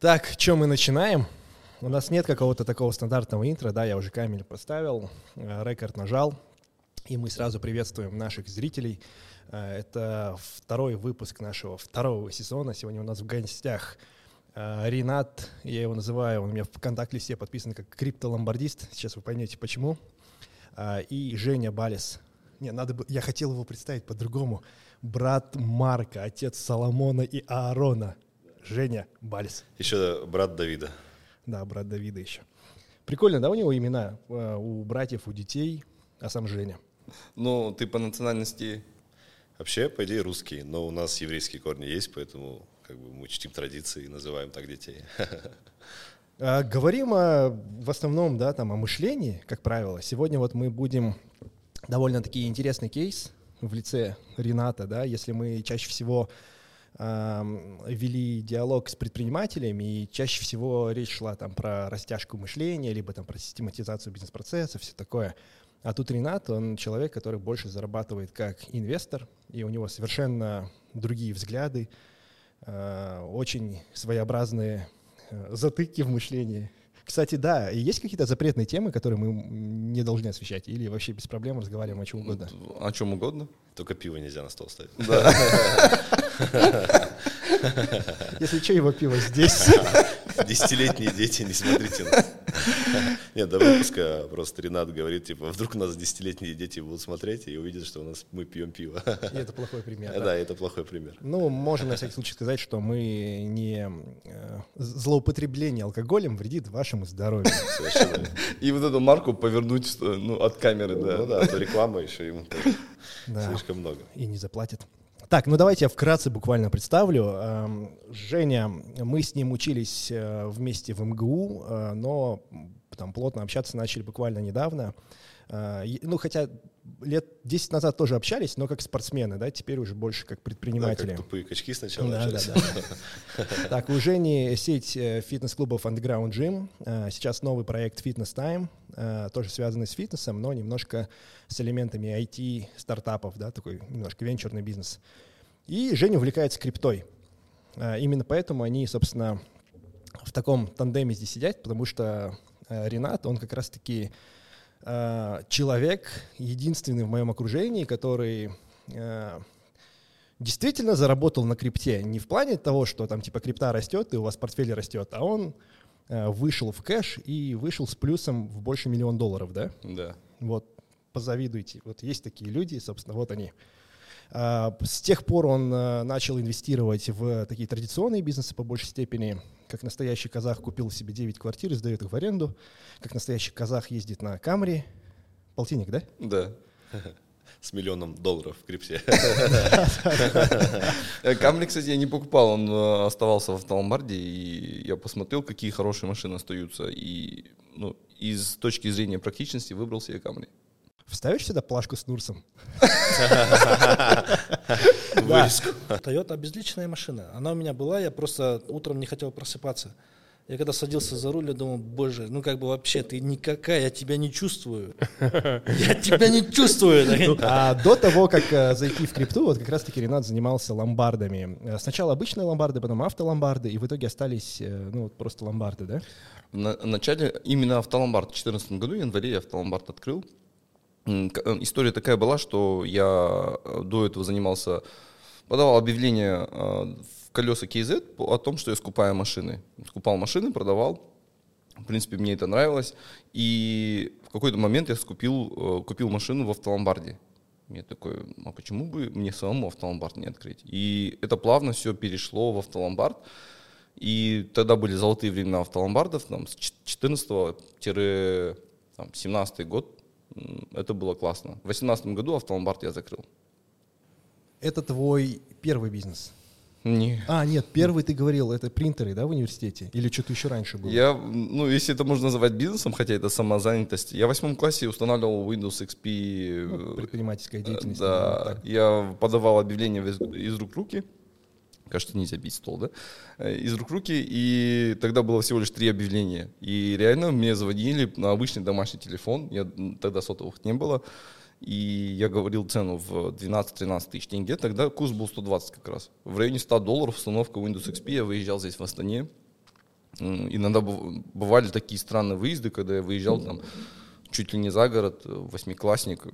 Так, что мы начинаем? У нас нет какого-то такого стандартного интро, да, я уже камень поставил, э, рекорд нажал, и мы сразу приветствуем наших зрителей. Э, Это второй выпуск нашего второго сезона. Сегодня у нас в гостях э, Ренат, я его называю, он у меня в контакт-листе подписан как криптоломбардист, сейчас вы поймете почему, и Женя Балес. Не, надо бы, я хотел его представить по-другому. Брат Марка, отец Соломона и Аарона. Женя Балес. Еще брат Давида. Да, брат Давида еще. Прикольно, да, у него имена? э, У братьев, у детей, а сам Женя. Ну, ты по национальности... Вообще, по идее, русский, но у нас еврейские корни есть, поэтому как бы мы чтим традиции и называем так детей. А, Говорим о, в основном, да, там, о мышлении, как правило. Сегодня вот мы будем довольно-таки интересный кейс в лице Рената, да, если мы чаще всего вели диалог с предпринимателями, и чаще всего речь шла там про растяжку мышления, либо там про систематизацию бизнес-процесса, все такое. А тут Ренат, он человек, который больше зарабатывает как инвестор, и у него совершенно другие взгляды, э, очень своеобразные э, затыки в мышлении. Кстати, да, и есть какие-то запретные темы, которые мы не должны освещать, или вообще без проблем разговариваем о чем угодно? О чем угодно. Только пиво нельзя на стол ставить. Если что, его пиво здесь. Десятилетние дети, не смотрите на нас. Нет, до выпуска просто Ренат говорит, типа, вдруг у нас десятилетние дети будут смотреть и увидят, что у нас мы пьем пиво. И это плохой пример. да. Да, это плохой пример. Ну, можем на всякий случай сказать, что мы не э, злоупотребление алкоголем вредит вашему здоровью. Совершенно. И вот эту марку повернуть ну, от камеры, да. Ну да, а то реклама еще ему слишком много. И не заплатит. Так, ну давайте я вкратце буквально представлю. Эм, Женя, мы с ним учились э, вместе в МГУ, э, но там плотно общаться начали буквально недавно. Э, Ну, хотя лет 10 назад тоже общались, но как спортсмены, да, теперь уже больше как Да, предприниматели. как тупые качки сначала Да, да, общались. да. Так, у Жени сеть э, фитнес-клубов Underground Gym. Э, Сейчас новый проект Fitness Time, э, тоже связанный с фитнесом, но немножко с элементами IT-стартапов, да, такой немножко венчурный бизнес. И Женя увлекается криптой. Именно поэтому они, собственно, в таком тандеме здесь сидят, потому что Ренат, он как раз-таки человек, единственный в моем окружении, который э, действительно заработал на крипте. Не в плане того, что там типа крипта растет и у вас портфель растет, а он э, вышел в кэш и вышел с плюсом в больше миллион долларов, да? Да. Вот, позавидуйте. Вот есть такие люди, собственно, вот они. А, С тех пор он э, начал инвестировать в такие традиционные бизнесы по большей степени. Как настоящий казах купил себе 9 квартир и сдает их в аренду. Как настоящий казах ездит на Камри. Полтинник, да? Да. С миллионом долларов в крипте. Камри, кстати, я не покупал, он э, оставался в автоломбарде, и я посмотрел, какие хорошие машины остаются, и ну, из точки зрения практичности выбрал себе Камри. Вставишь сюда плашку с Нурсом? Вырезку. Toyota обезличенная машина. Она у меня была, я просто утром не хотел просыпаться. Я когда садился за руль, я думал, боже, ну как бы вообще, ты никакая, я тебя не чувствую. Я тебя не чувствую. А до того, как э, зайти в крипту, вот как раз-таки Ренат занимался ломбардами. Э, Сначала обычные ломбарды, потом автоломбарды, и в итоге остались э, ну, вот просто ломбарды, да? В начале именно автоломбард в 2014 году, в январе я автоломбард открыл. Э, История такая была, что я э, до этого занимался, подавал объявление э, в колеса KZ о том, что я скупаю машины. Скупал машины, продавал. В принципе, мне это нравилось. И в какой-то момент я скупил, купил машину в автоломбарде. Я такой, а почему бы мне самому автоломбард не открыть? И это плавно все перешло в автоломбард. И тогда были золотые времена автоломбардов, там, с 14-17 год. Это было классно. В 2018 году автоломбард я закрыл. Это твой первый бизнес. Не. А, нет, первый ты говорил, это принтеры, да, в университете? Или что-то еще раньше было? Я, ну, если это можно назвать бизнесом, хотя это самозанятость, я в восьмом классе устанавливал Windows XP. Ну, э, предпринимательская деятельность. Да, я подавал объявление из рук в руки. Кажется, нельзя бить стол, да? Э, Из рук в руки, и тогда было всего лишь три объявления. И реально мне звонили на обычный домашний телефон, я, тогда сотовых не было, и я говорил цену в 12-13 тысяч тенге, тогда курс был 120 как раз. В районе 100 долларов установка Windows XP, я выезжал здесь в Астане, Иногда быв- бывали такие странные выезды, когда я выезжал там чуть ли не за город, э, восьмиклассник.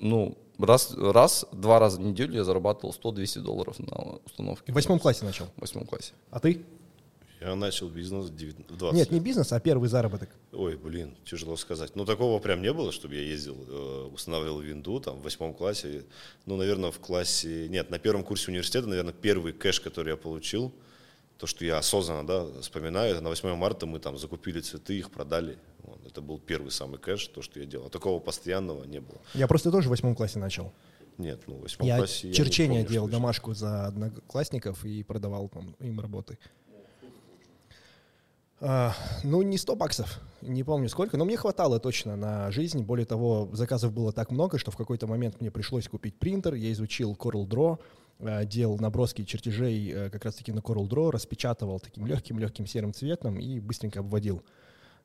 Ну, раз, раз, два раза в неделю я зарабатывал 100-200 долларов на установке. В восьмом классе начал. В восьмом классе. А ты? Я начал бизнес в девят- в 20 Нет, не бизнес, а первый заработок. Ой, блин, тяжело сказать. Ну, такого прям не было, чтобы я ездил, э, устанавливал винду там в восьмом классе. Ну, наверное, в классе... Нет, на первом курсе университета, наверное, первый кэш, который я получил, то, что я осознанно, да, вспоминаю, это на 8 марта мы там закупили цветы, их продали. Вот, это был первый самый кэш, то, что я делал. Такого постоянного не было. Я просто тоже в восьмом классе начал. Нет, ну, в восьмом Я классе... я не черчение помню, делал домашку за одноклассников и продавал там, им работы. А, ну, не 100 баксов, не помню сколько, но мне хватало точно на жизнь. Более того, заказов было так много, что в какой-то момент мне пришлось купить принтер. Я изучил Coral Draw, делал наброски чертежей э, как раз-таки на Coral Draw, распечатывал таким легким-легким серым цветом и быстренько обводил.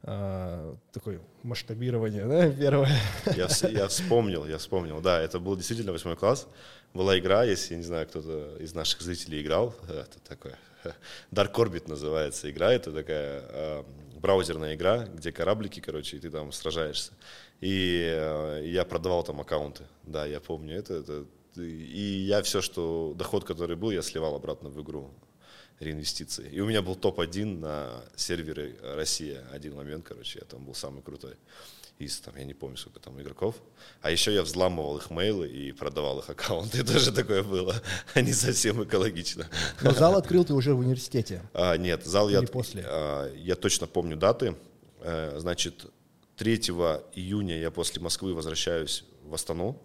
А, такое масштабирование, да, первое. Я, я вспомнил, я вспомнил. Да, это был действительно восьмой класс. Была игра, если, я не знаю, кто-то из наших зрителей играл, это такое, Dark Orbit называется игра, это такая э, браузерная игра, где кораблики, короче, и ты там сражаешься. И э, я продавал там аккаунты, да, я помню это, это. И я все, что, доход, который был, я сливал обратно в игру реинвестиции. И у меня был топ-1 на сервере Россия. Один момент, короче, я там был самый крутой из, там, я не помню, сколько там игроков. А еще я взламывал их мейлы и продавал их аккаунты. Тоже такое было. Не совсем экологично. Но зал открыл ты уже в университете. А, нет, зал я, Или после? а, я точно помню даты. Э, Значит, 3 июня я после Москвы возвращаюсь в Астану.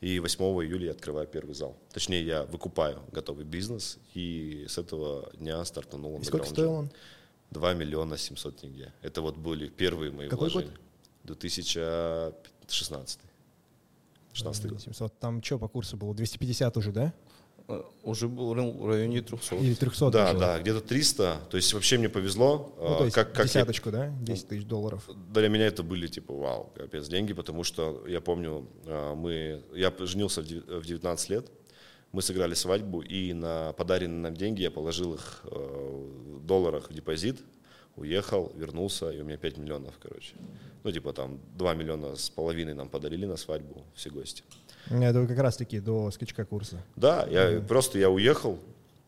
И 8 июля я открываю первый зал. Точнее, я выкупаю готовый бизнес. И с этого дня стартанул И сколько стоил он? 2 миллиона 700 тенге. Это вот были первые мои Какой вложения. 2016. 16 год. 700. Там что по курсу было? 250 уже, да? Э, Уже был район- в районе 300. Или 300 Да, да, где-то 300. То есть вообще мне повезло. Ну, то А, есть как, как я- десяточку, да? 10 тысяч долларов. Для меня это были типа вау, капец деньги, потому что я помню, а, мы, я женился в дев- в 19 лет, мы сыграли свадьбу, и на подаренные нам деньги я положил их э, в долларах в депозит, уехал, вернулся, и у меня 5 миллионов, короче. Ну, типа там 2 миллиона с половиной нам подарили на свадьбу все гости. Это как раз-таки до скачка курса. Да, я просто я уехал,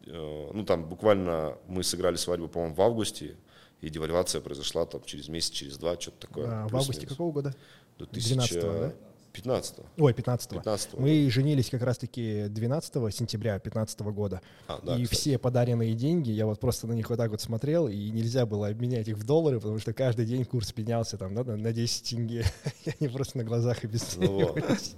э, ну там буквально мы сыграли свадьбу, по-моему, в августе, и девальвация произошла там через месяц, через два, что-то такое. А, в августе какого года? 2015 да? 15 Ой, 15 15-го, Мы женились как раз-таки 12 сентября 15 года. А, да, и кстати. все подаренные деньги, я вот просто на них вот так вот смотрел, и нельзя было обменять их в доллары, потому что каждый день курс менялся там, да, на- на 10 тенге. И они просто на глазах Ну вот. обесценивались.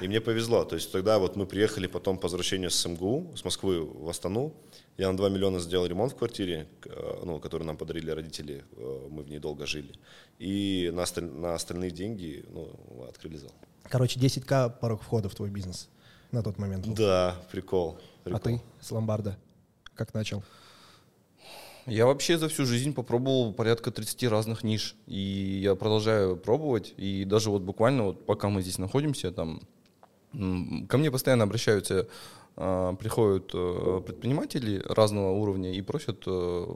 И мне повезло. То есть тогда вот мы приехали потом по возвращению с МГУ, с Москвы в Астану. Я на 2 миллиона сделал ремонт в квартире, э, ну, который нам подарили родители. э, Мы в ней долго жили. И на, осталь- на остальные деньги ну, открыли зал. Короче, 10к порог входа в твой бизнес на тот момент. Да, прикол. А прикол. ты с ломбарда как начал? Я вообще за всю жизнь попробовал порядка 30 разных ниш. И я продолжаю пробовать. И даже вот буквально вот пока мы здесь находимся, там ко мне постоянно обращаются, а, приходят э, предприниматели разного уровня и просят э,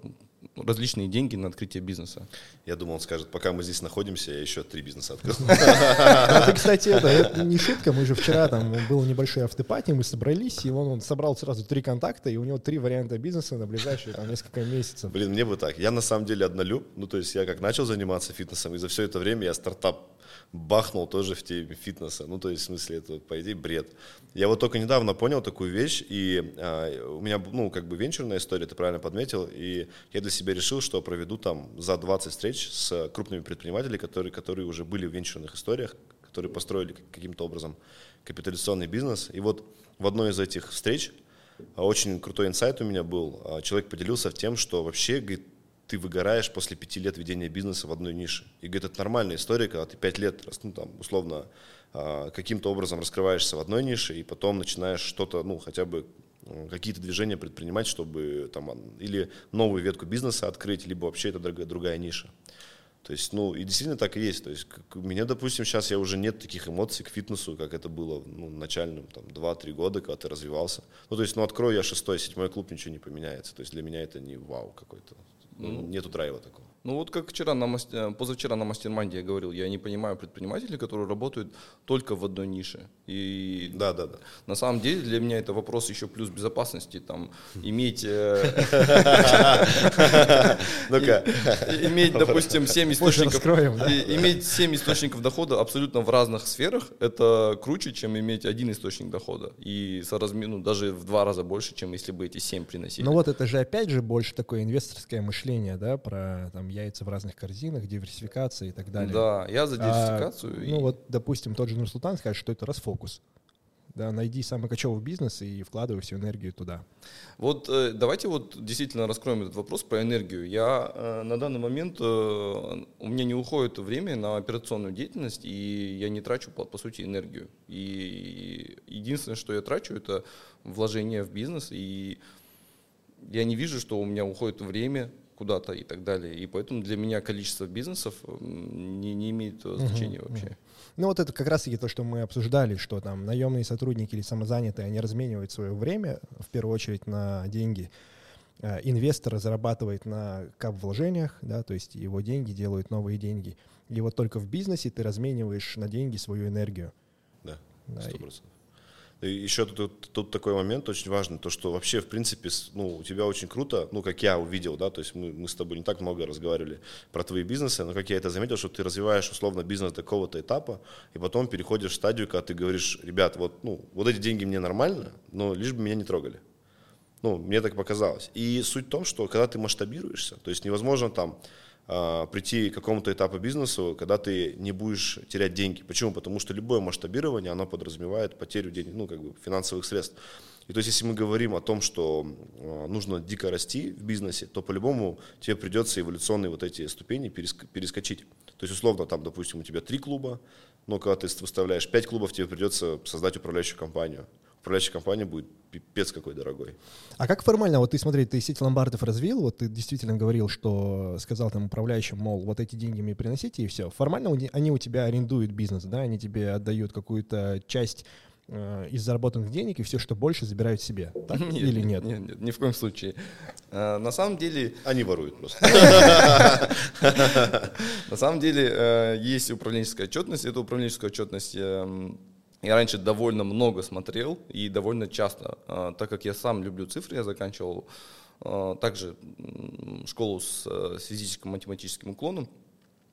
различные деньги на открытие бизнеса. Я думал, он скажет, пока мы здесь находимся, я еще три бизнеса открыл. А ты, кстати, это, это не шутка, мы же вчера, там был небольшой автопати, мы собрались, и он, он собрал сразу три контакта, и у него три варианта бизнеса на ближайшие там несколько месяцев. Блин, мне бы так. Я на самом деле однолюб. Ну, то есть я как начал заниматься фитнесом, и за все это время я стартап бахнул тоже в теме фитнеса. Ну, то есть, в смысле, это, по идее, бред. Я вот только недавно понял такую вещь, и а, у меня, ну, как бы венчурная история, ты правильно подметил, и я для себя решил, что проведу там за 20 встреч с крупными предпринимателями, которые, которые уже были в венчурных историях, которые построили как- каким-то образом капитализационный бизнес. И вот в одной из этих встреч а, очень крутой инсайт у меня был. А, Человек поделился тем, что вообще, говорит, ты выгораешь после пяти лет ведения бизнеса в одной нише. И говорит, это нормальная история, когда ты пять лет, ну, там, условно, а, каким-то образом раскрываешься в одной нише, и потом начинаешь что-то, ну, хотя бы м, какие-то движения предпринимать, чтобы там или новую ветку бизнеса открыть, либо вообще это другая, другая ниша. То есть, ну, и действительно так и есть. То есть, как у меня, допустим, сейчас я уже нет таких эмоций к фитнесу, как это было ну, начальным, там, 2-3 года, когда ты развивался. Ну, то есть, ну, открою я шестой, седьмой клуб, ничего не поменяется. То есть, для меня это не вау какой-то. Ну, нету драйва такого. Ну вот как вчера на мастер, позавчера на mastermind -е я говорил, я не понимаю предпринимателей, которые работают только в одной нише. И Да, да, да. на самом деле для меня это вопрос еще плюс безопасности, там иметь, э, Ну-ка. иметь, допустим, 7 Позже источников, иметь 7 источников дохода абсолютно в разных сферах, это круче, чем иметь один источник дохода. И соразмер, ну, даже в два раза больше, чем если бы эти 7 приносили. Ну вот это же опять же больше такое инвесторское мышление, да, про там яйца в разных корзинах, диверсификация и так далее. Да, я за А, диверсификацию. и- ну вот, допустим, тот же Нурсултан скажет, что это расфокус. Да, найди самый кочевый бизнес и вкладывай всю энергию туда. Вот э, давайте вот действительно раскроем этот вопрос про энергию. Я э, на данный момент, э, у меня не уходит время на операционную деятельность, и я не трачу, по, по сути, энергию. И единственное, что я трачу, это вложение в бизнес, и я не вижу, что у меня уходит время куда-то и так далее. И поэтому для меня количество бизнесов не, не имеет э, значения вообще. Ну вот это как раз-таки то, что мы обсуждали, что там наемные сотрудники или самозанятые, они разменивают свое время, в первую очередь, на деньги. Э, Инвестор зарабатывает на кап-вложениях, да, то есть его деньги делают новые деньги. И вот только в бизнесе ты размениваешь на деньги свою энергию. Да, Да, еще тут, тут- такой момент очень важный, то, что вообще, в принципе, ну, у тебя очень круто, ну, как я увидел, да, то есть мы, мы с тобой не так много разговаривали про твои бизнесы, но как я это заметил, что ты развиваешь условно бизнес до какого-то этапа, и потом переходишь в стадию, когда ты говоришь, ребят, вот, ну, вот эти деньги мне нормально, но лишь бы меня не трогали. Ну, мне так показалось. И суть в том, что когда ты масштабируешься, то есть невозможно там а, прийти к какому-то этапу бизнесу, когда ты не будешь терять деньги. Почему? Потому что любое масштабирование, оно подразумевает потерю денег, ну, как бы финансовых средств. И то есть, если мы говорим о том, что а, нужно дико расти в бизнесе, то по-любому тебе придется эволюционные вот эти ступени переск- перескочить. То есть, условно, там, допустим, у тебя три клуба, но когда ты выставляешь пять клубов, тебе придется создать управляющую компанию. Управляющая компания будет пипец какой дорогой. А как формально, вот ты смотри, ты сеть ломбардов развил, вот ты действительно говорил, что сказал там управляющим, мол, вот эти деньги мне приносите, и все. Формально они у тебя арендуют бизнес, да, они тебе отдают какую-то часть э, из заработанных денег, и все, что больше, забирают себе. Так? Или нет? Нет, нет, ни в коем случае. Э, На самом деле, Они воруют просто. На самом деле э, есть управленческая отчетность. Эту управленческую отчетность эм, я раньше довольно много смотрел и довольно часто, э, так как я сам люблю цифры, я заканчивал э, также школу э, с физическим математическим уклоном.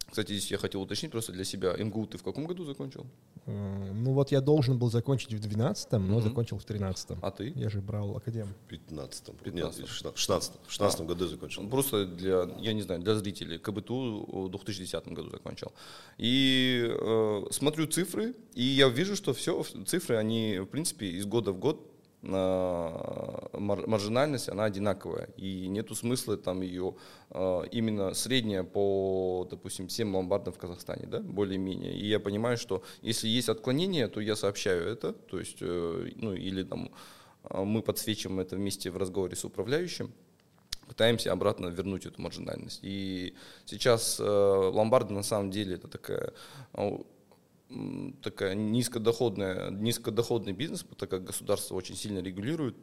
Кстати, здесь я хотел уточнить просто для себя. МГУ ты в каком году закончил? Э, Ну вот я должен был закончить в 12-м, но Мгм. закончил в 13-м. А ты? Я же брал академ. В 15 Нет, 15-м. в 16 В 16 году я закончил. Просто для, я не знаю, для зрителей. КБТУ в 2010 году закончил. И э, смотрю цифры, и я вижу, что все, цифры, они, в принципе, из года в год маржинальность, она одинаковая. И нету смысла там ее э, именно средняя по, допустим, всем ломбардам в Казахстане, да, более-менее. И я понимаю, что если есть отклонение, то я сообщаю это, то есть, э, ну, или там э, мы подсвечиваем это вместе в разговоре с управляющим, пытаемся обратно вернуть эту маржинальность. И сейчас э, ломбарды на самом деле это такая, э, такая низкодоходная, низкодоходный бизнес, так как государство очень сильно регулирует.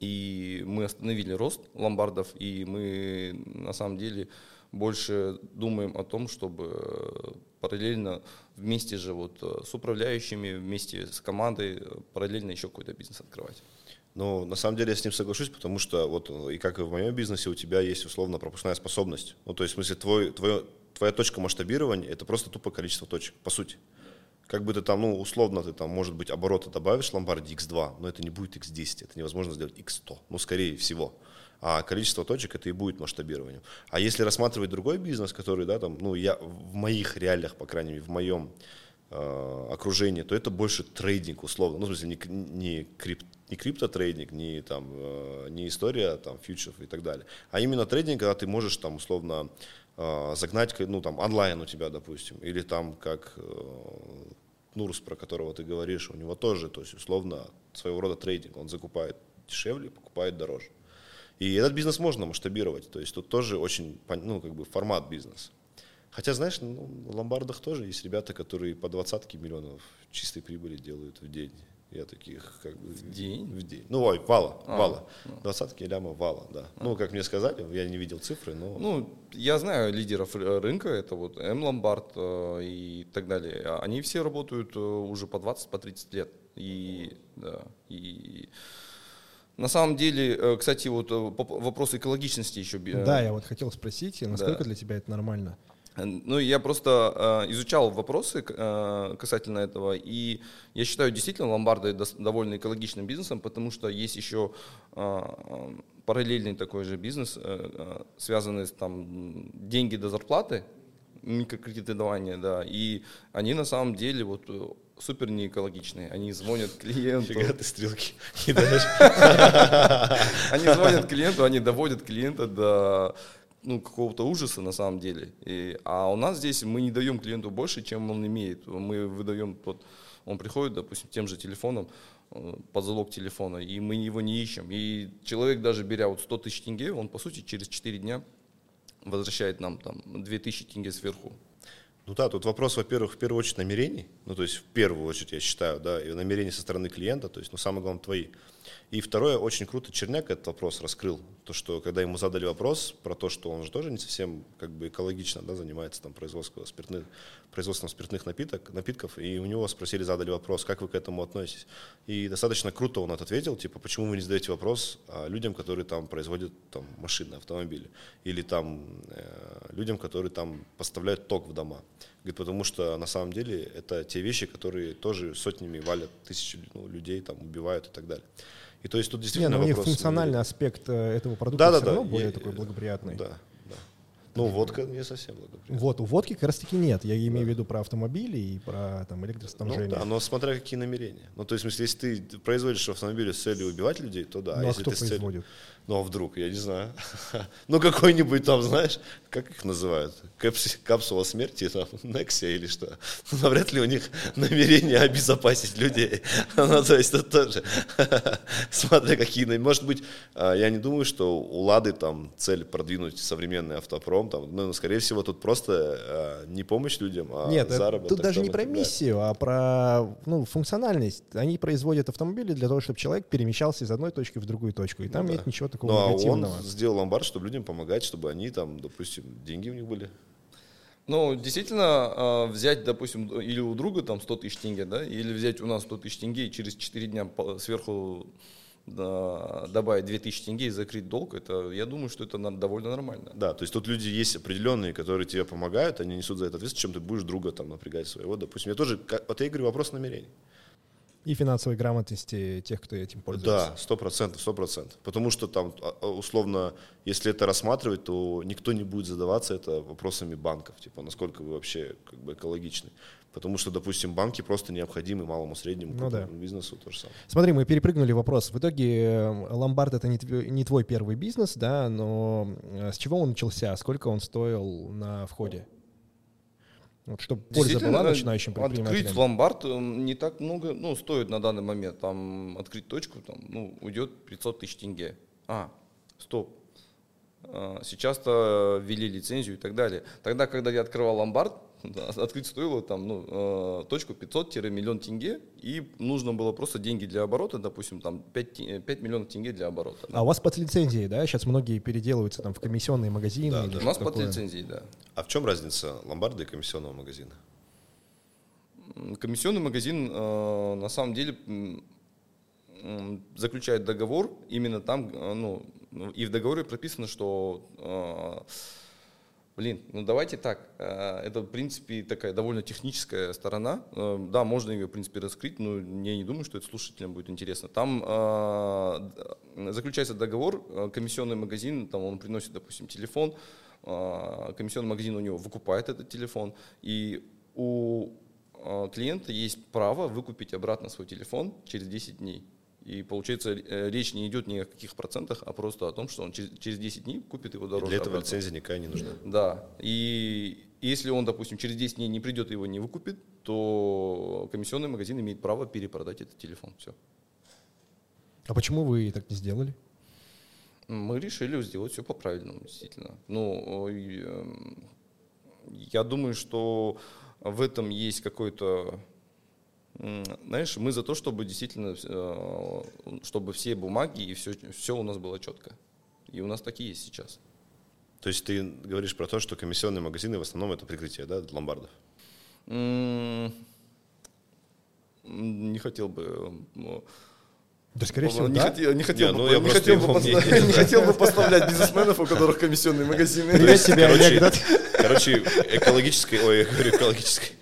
И мы остановили рост ломбардов, и мы на самом деле больше думаем о том, чтобы параллельно вместе же вот э, с управляющими, вместе с командой э, параллельно еще какой-то бизнес открывать. Ну, на самом деле я с ним соглашусь, потому что вот и как и в моем бизнесе, у тебя есть условно пропускная способность. Ну, то есть, в смысле, твой, твое, твоя точка масштабирования – это просто тупо количество точек, по сути. Как бы ты там, ну, условно, ты там, может быть, обороты добавишь в ломбарде x2, но это не будет x10, это невозможно сделать x100, ну, скорее всего. А количество точек это и будет масштабированием. А если рассматривать другой бизнес, который, да, там, ну, я в моих реалиях, по крайней мере, в моем э, окружении, то это больше трейдинг, условно. Ну, в смысле, не, не, крип, не криптотрейдинг, не, там, э, не история там, фьючеров и так далее. А именно трейдинг, когда ты можешь там, условно э, загнать, ну, там, онлайн у тебя, допустим, или там, как э, Нурс, про которого ты говоришь, у него тоже, то есть, условно, своего рода трейдинг. Он закупает дешевле, покупает дороже. И этот бизнес можно масштабировать. То есть тут тоже очень, ну, как бы формат бизнеса. Хотя, знаешь, ну, в ломбардах тоже есть ребята, которые по двадцатки миллионов чистой прибыли делают в день. Я таких как бы... В день? В день. Ну, ой, вала, А, вала. ну. Двадцатки ляма вала, да. Ну, как мне сказали, я не видел цифры, но... Ну, я знаю лидеров ры- рынка, это вот М. Ломбард э, и так далее. А Они все работают э, уже по 20, по 30 лет. И, да, и на самом деле, э, кстати, вот э, вопрос экологичности еще. Да, я вот хотел спросить, насколько Да. для тебя это нормально? Ну, я просто э, изучал вопросы э, касательно этого, и я считаю, действительно, ломбарды довольно экологичным бизнесом, потому что есть еще э, параллельный такой же бизнес, э, связанный с там деньги до зарплаты, микрокредитование, да, и они на самом деле вот супер не экологичные. Они звонят клиенту, Фига ты стрелки кидаешь. они звонят клиенту, они доводят клиента до ну, какого-то ужаса на самом деле. И, а у нас здесь мы не даем клиенту больше, чем он имеет. Мы выдаем, вот, он приходит, допустим, тем же телефоном, э, под залог телефона, и мы его не ищем. И человек, даже беря вот 100 тысяч тенге, он, по сути, через 4 дня возвращает нам там 2000 тенге сверху. Ну да, тут вопрос, во-первых, в первую очередь намерений. Ну, то есть, в первую очередь, я считаю, да, и намерений со стороны клиента, то есть, ну, самое главное, твои. И второе, очень круто Черняк этот вопрос раскрыл. То, что когда ему задали вопрос про то, что он же тоже не совсем как бы экологично да, занимается там, производством спиртных, производством спиртных напиток, напитков, и у него спросили, задали вопрос, как вы к этому относитесь. И достаточно круто он ответил, типа, почему вы не задаете вопрос а, людям, которые там производят там, машины, автомобили, или там э, людям, которые там поставляют ток в дома. Говорит, потому что на самом деле это те вещи, которые тоже сотнями валят тысячи ну, людей, там убивают и так далее. И то есть тут Не, действительно ну у них функциональный аспект э, этого продукта да, да, все да. равно более Я- такой благоприятный. Да, да. Ну, водка не совсем благоприятная. Вот, у водки как раз таки нет. Я имею в виду про автомобили и про там Ну, электроснабжение. да, но смотря какие намерения. Ну, то есть, в смысле, если ты производишь автомобили с целью убивать людей, то да. Ну, а если кто ты с целью- производит? Ну, а вдруг, я не знаю. Ну, какой-нибудь там, знаешь, как их называют? Капс- Капсула смерти, там, Нексия или что? Ну, Навряд ли у них намерение обезопасить людей. Ну, то есть, это тоже, смотря какие... Может быть, а, я не думаю, что у Лады там цель продвинуть современный автопром. Там, ну, скорее всего, тут просто а, не помощь людям, а Нет, заработок. тут даже там не про миссию, а про ну, функциональность. Они производят автомобили для того, чтобы человек перемещался из одной точки в другую точку. И там Ну нет да. ничего такого Ну, а он негативного. сделал ломбард, чтобы людям помогать, чтобы они там, допустим, деньги у них были. Ну, действительно, э, взять, допустим, или у друга там 100 тысяч тенге, да, или взять у нас 100 тысяч тенге и через 4 дня сверху добавить 2000 тенге и закрыть долг, это, я думаю, что это довольно нормально. Да, то есть тут люди есть определенные, которые тебе помогают, они несут за это ответственность, чем ты будешь друга там напрягать своего. Допустим, я тоже, вот я и говорю, вопрос намерений. И финансовой грамотности тех, кто этим пользуется. Да, сто процентов, сто процентов. Потому что там, а, а, условно, если это рассматривать, то никто не будет задаваться это вопросами банков, типа, насколько вы вообще как бы экологичны. Потому что, допустим, банки просто необходимы малому, среднему Ну да. бизнесу, то же самое. Смотри, мы перепрыгнули вопрос. В итоге э, ломбард это не твой, не твой первый бизнес, да, но э, с чего он начался? Сколько он стоил на входе? Вот, чтобы польза была э, начинающим Открыть предпринимателям. ломбард э, не так много, ну, стоит на данный момент. Там открыть точку, там, ну, уйдет 500 тысяч тенге. А, стоп. А, Сейчас-то ввели лицензию и так далее. Тогда, когда я открывал ломбард, да, открыть стоило там, ну, э, точку 500-миллион тенге, и нужно было просто деньги для оборота, допустим, там 5, те- 5 миллионов тенге для оборота. А у вас под лицензией, да? Сейчас многие переделываются там в комиссионные магазины. Да. У нас под такое. лицензией, да. А в чем разница ломбарда и комиссионного магазина? Комиссионный магазин э, на самом деле заключает договор именно там, э, ну, и в договоре прописано, что, э, блин, ну давайте так, э, это в принципе такая довольно техническая сторона, да, можно ее в принципе раскрыть, но я не думаю, что это слушателям будет интересно. Там заключается договор, комиссионный магазин, там он приносит, допустим, телефон, комиссионный магазин у него выкупает этот телефон, и у клиента есть право выкупить обратно свой телефон через 10 дней. И получается, э, речь не идет ни о каких процентах, а просто о том, что он через, через 10 дней купит его И дороже. для этого обратно. лицензия никакая не нужна. Да. И если он, допустим, через 10 дней не придет и его не выкупит, то комиссионный магазин имеет право перепродать этот телефон. Все. А почему вы так не сделали? Мы решили сделать все по-правильному, действительно. Ну, и, эм, я думаю, что в этом есть какой-то Знаешь, мы за то, чтобы действительно, э, чтобы все бумаги и все, все у нас было четко. И у нас такие есть сейчас. То есть ты говоришь про то, что комиссионные магазины в основном это прикрытие, да, ломбардов? М, Не хотел бы ну, Да, скорее всего, не, да. хотел, не, хотел Не, бы, ну, я не хотел бы его поста- мнение не хотел бы поставлять бизнесменов, у которых комиссионные магазины. Привет тебе, анекдот. Короче, экологической, ой, я говорю экологической,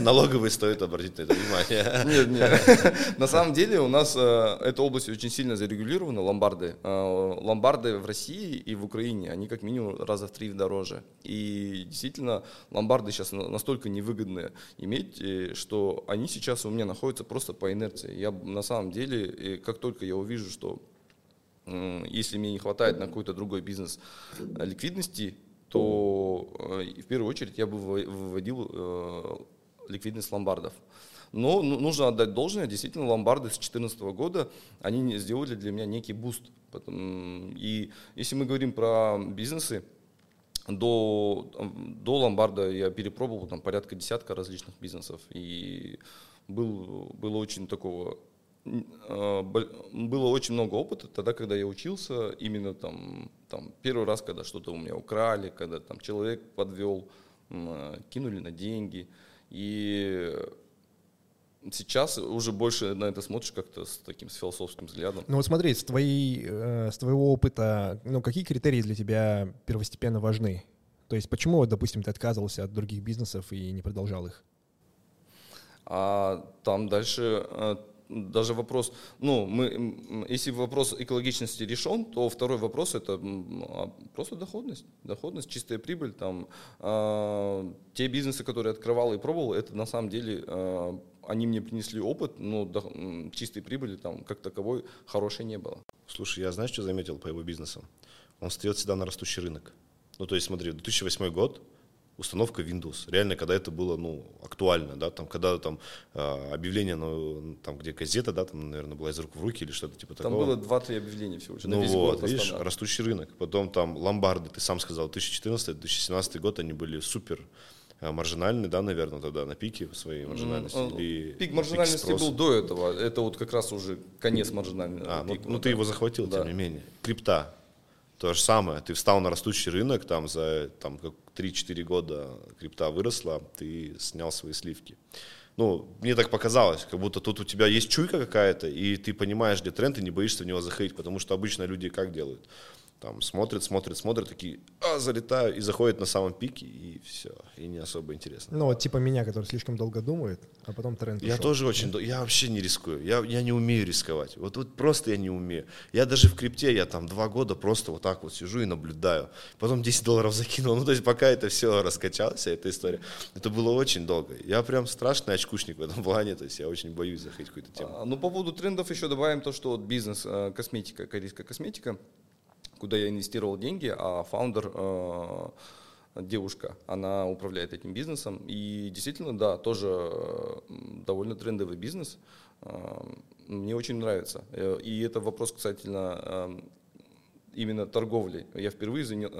налоговой стоит обратить на это внимание. Нет, нет. На самом деле у нас э, эта область очень сильно зарегулирована, ломбарды. Э, ломбарды в России и в Украине, они как минимум раза в три дороже. И действительно, ломбарды сейчас на- настолько невыгодны иметь, э, что они сейчас у меня находятся просто по инерции. Я на самом деле, как только я увижу, что если мне не хватает на какой-то другой бизнес ликвидности, то э, в первую очередь я бы выво- выводил э, ликвидность ломбардов. Но ну, нужно отдать должное, действительно, ломбарды с 2014 года, они сделали для меня некий boost. И если мы говорим про бизнесы, до, до ломбарда я перепробовал там порядка десятка различных бизнесов. И был, было очень такого э, было очень много опыта тогда, когда я учился, именно там, там первый раз, когда что-то у меня украли, когда там человек подвел, э, кинули на деньги. И сейчас уже больше на это смотришь как-то с таким с философским взглядом. Ну вот смотри, с, твоей, э, с твоего опыта, ну какие критерии для тебя первостепенно важны? То есть почему, допустим, ты отказывался от других бизнесов и не продолжал их? А там дальше э, даже вопрос, ну, мы, если вопрос экологичности решен, то второй вопрос это а, просто доходность, доходность, чистая прибыль. Там а, те бизнесы, которые открывал и пробовал, это на самом деле а, они мне принесли опыт, но до- чистой прибыли там как таковой хорошей не было. Слушай, я знаешь, что заметил по его бизнесам? Он встает всегда на растущий рынок. Ну, то есть, смотри, 2008 год, установка Windows. Реально, когда это было, ну, актуально, да, там, когда там а, объявление, ну, там, где газета, да, там, наверное, была из рук в руки или что-то типа Там такого. было 2-3 объявления всего лишь Ну вот, видишь, Астана. растущий рынок. Потом там ломбарды, ты сам сказал, 2014-2017 год, они были супер а, маржинальные, да, наверное, тогда на пике своей маржинальности. М, или Пик маржинальности спроса. был до этого. Это вот как раз уже конец маржинального А, ну, ну ты его захватил, Да. тем не менее. Крипта. То же самое. Ты встал на растущий рынок, там за там, как 3-4 года крипта выросла, ты снял свои сливки. Ну, мне так показалось, как будто тут у тебя есть чуйка какая-то, и ты понимаешь, где тренд, и не боишься в него заходить, потому что обычно люди как делают? Там смотрят, смотрят, смотрят, такие, залетаю, и заходят на самом пике, и все, и не особо интересно. Ну вот типа меня, который слишком долго думает, а потом тренд Я тоже очень, дол- я вообще не рискую, я, я не умею рисковать, вот, вот просто я не умею. Я даже в крипте, я там два года просто вот так вот сижу и наблюдаю, потом 10 долларов закинул, ну то есть пока это все раскачалось, вся эта история, это было очень долго. Я прям страшный очкушник в этом плане, то есть я очень боюсь заходить в какую-то тему. А, Ну, по поводу трендов еще добавим то, что вот бизнес, э, косметика, корейская косметика, куда я инвестировал деньги, а фаундер э, девушка, она управляет этим бизнесом. И действительно, да, тоже довольно трендовый бизнес. Э, Мне очень нравится. Э, И это вопрос касательно именно торговли. Я впервые заня-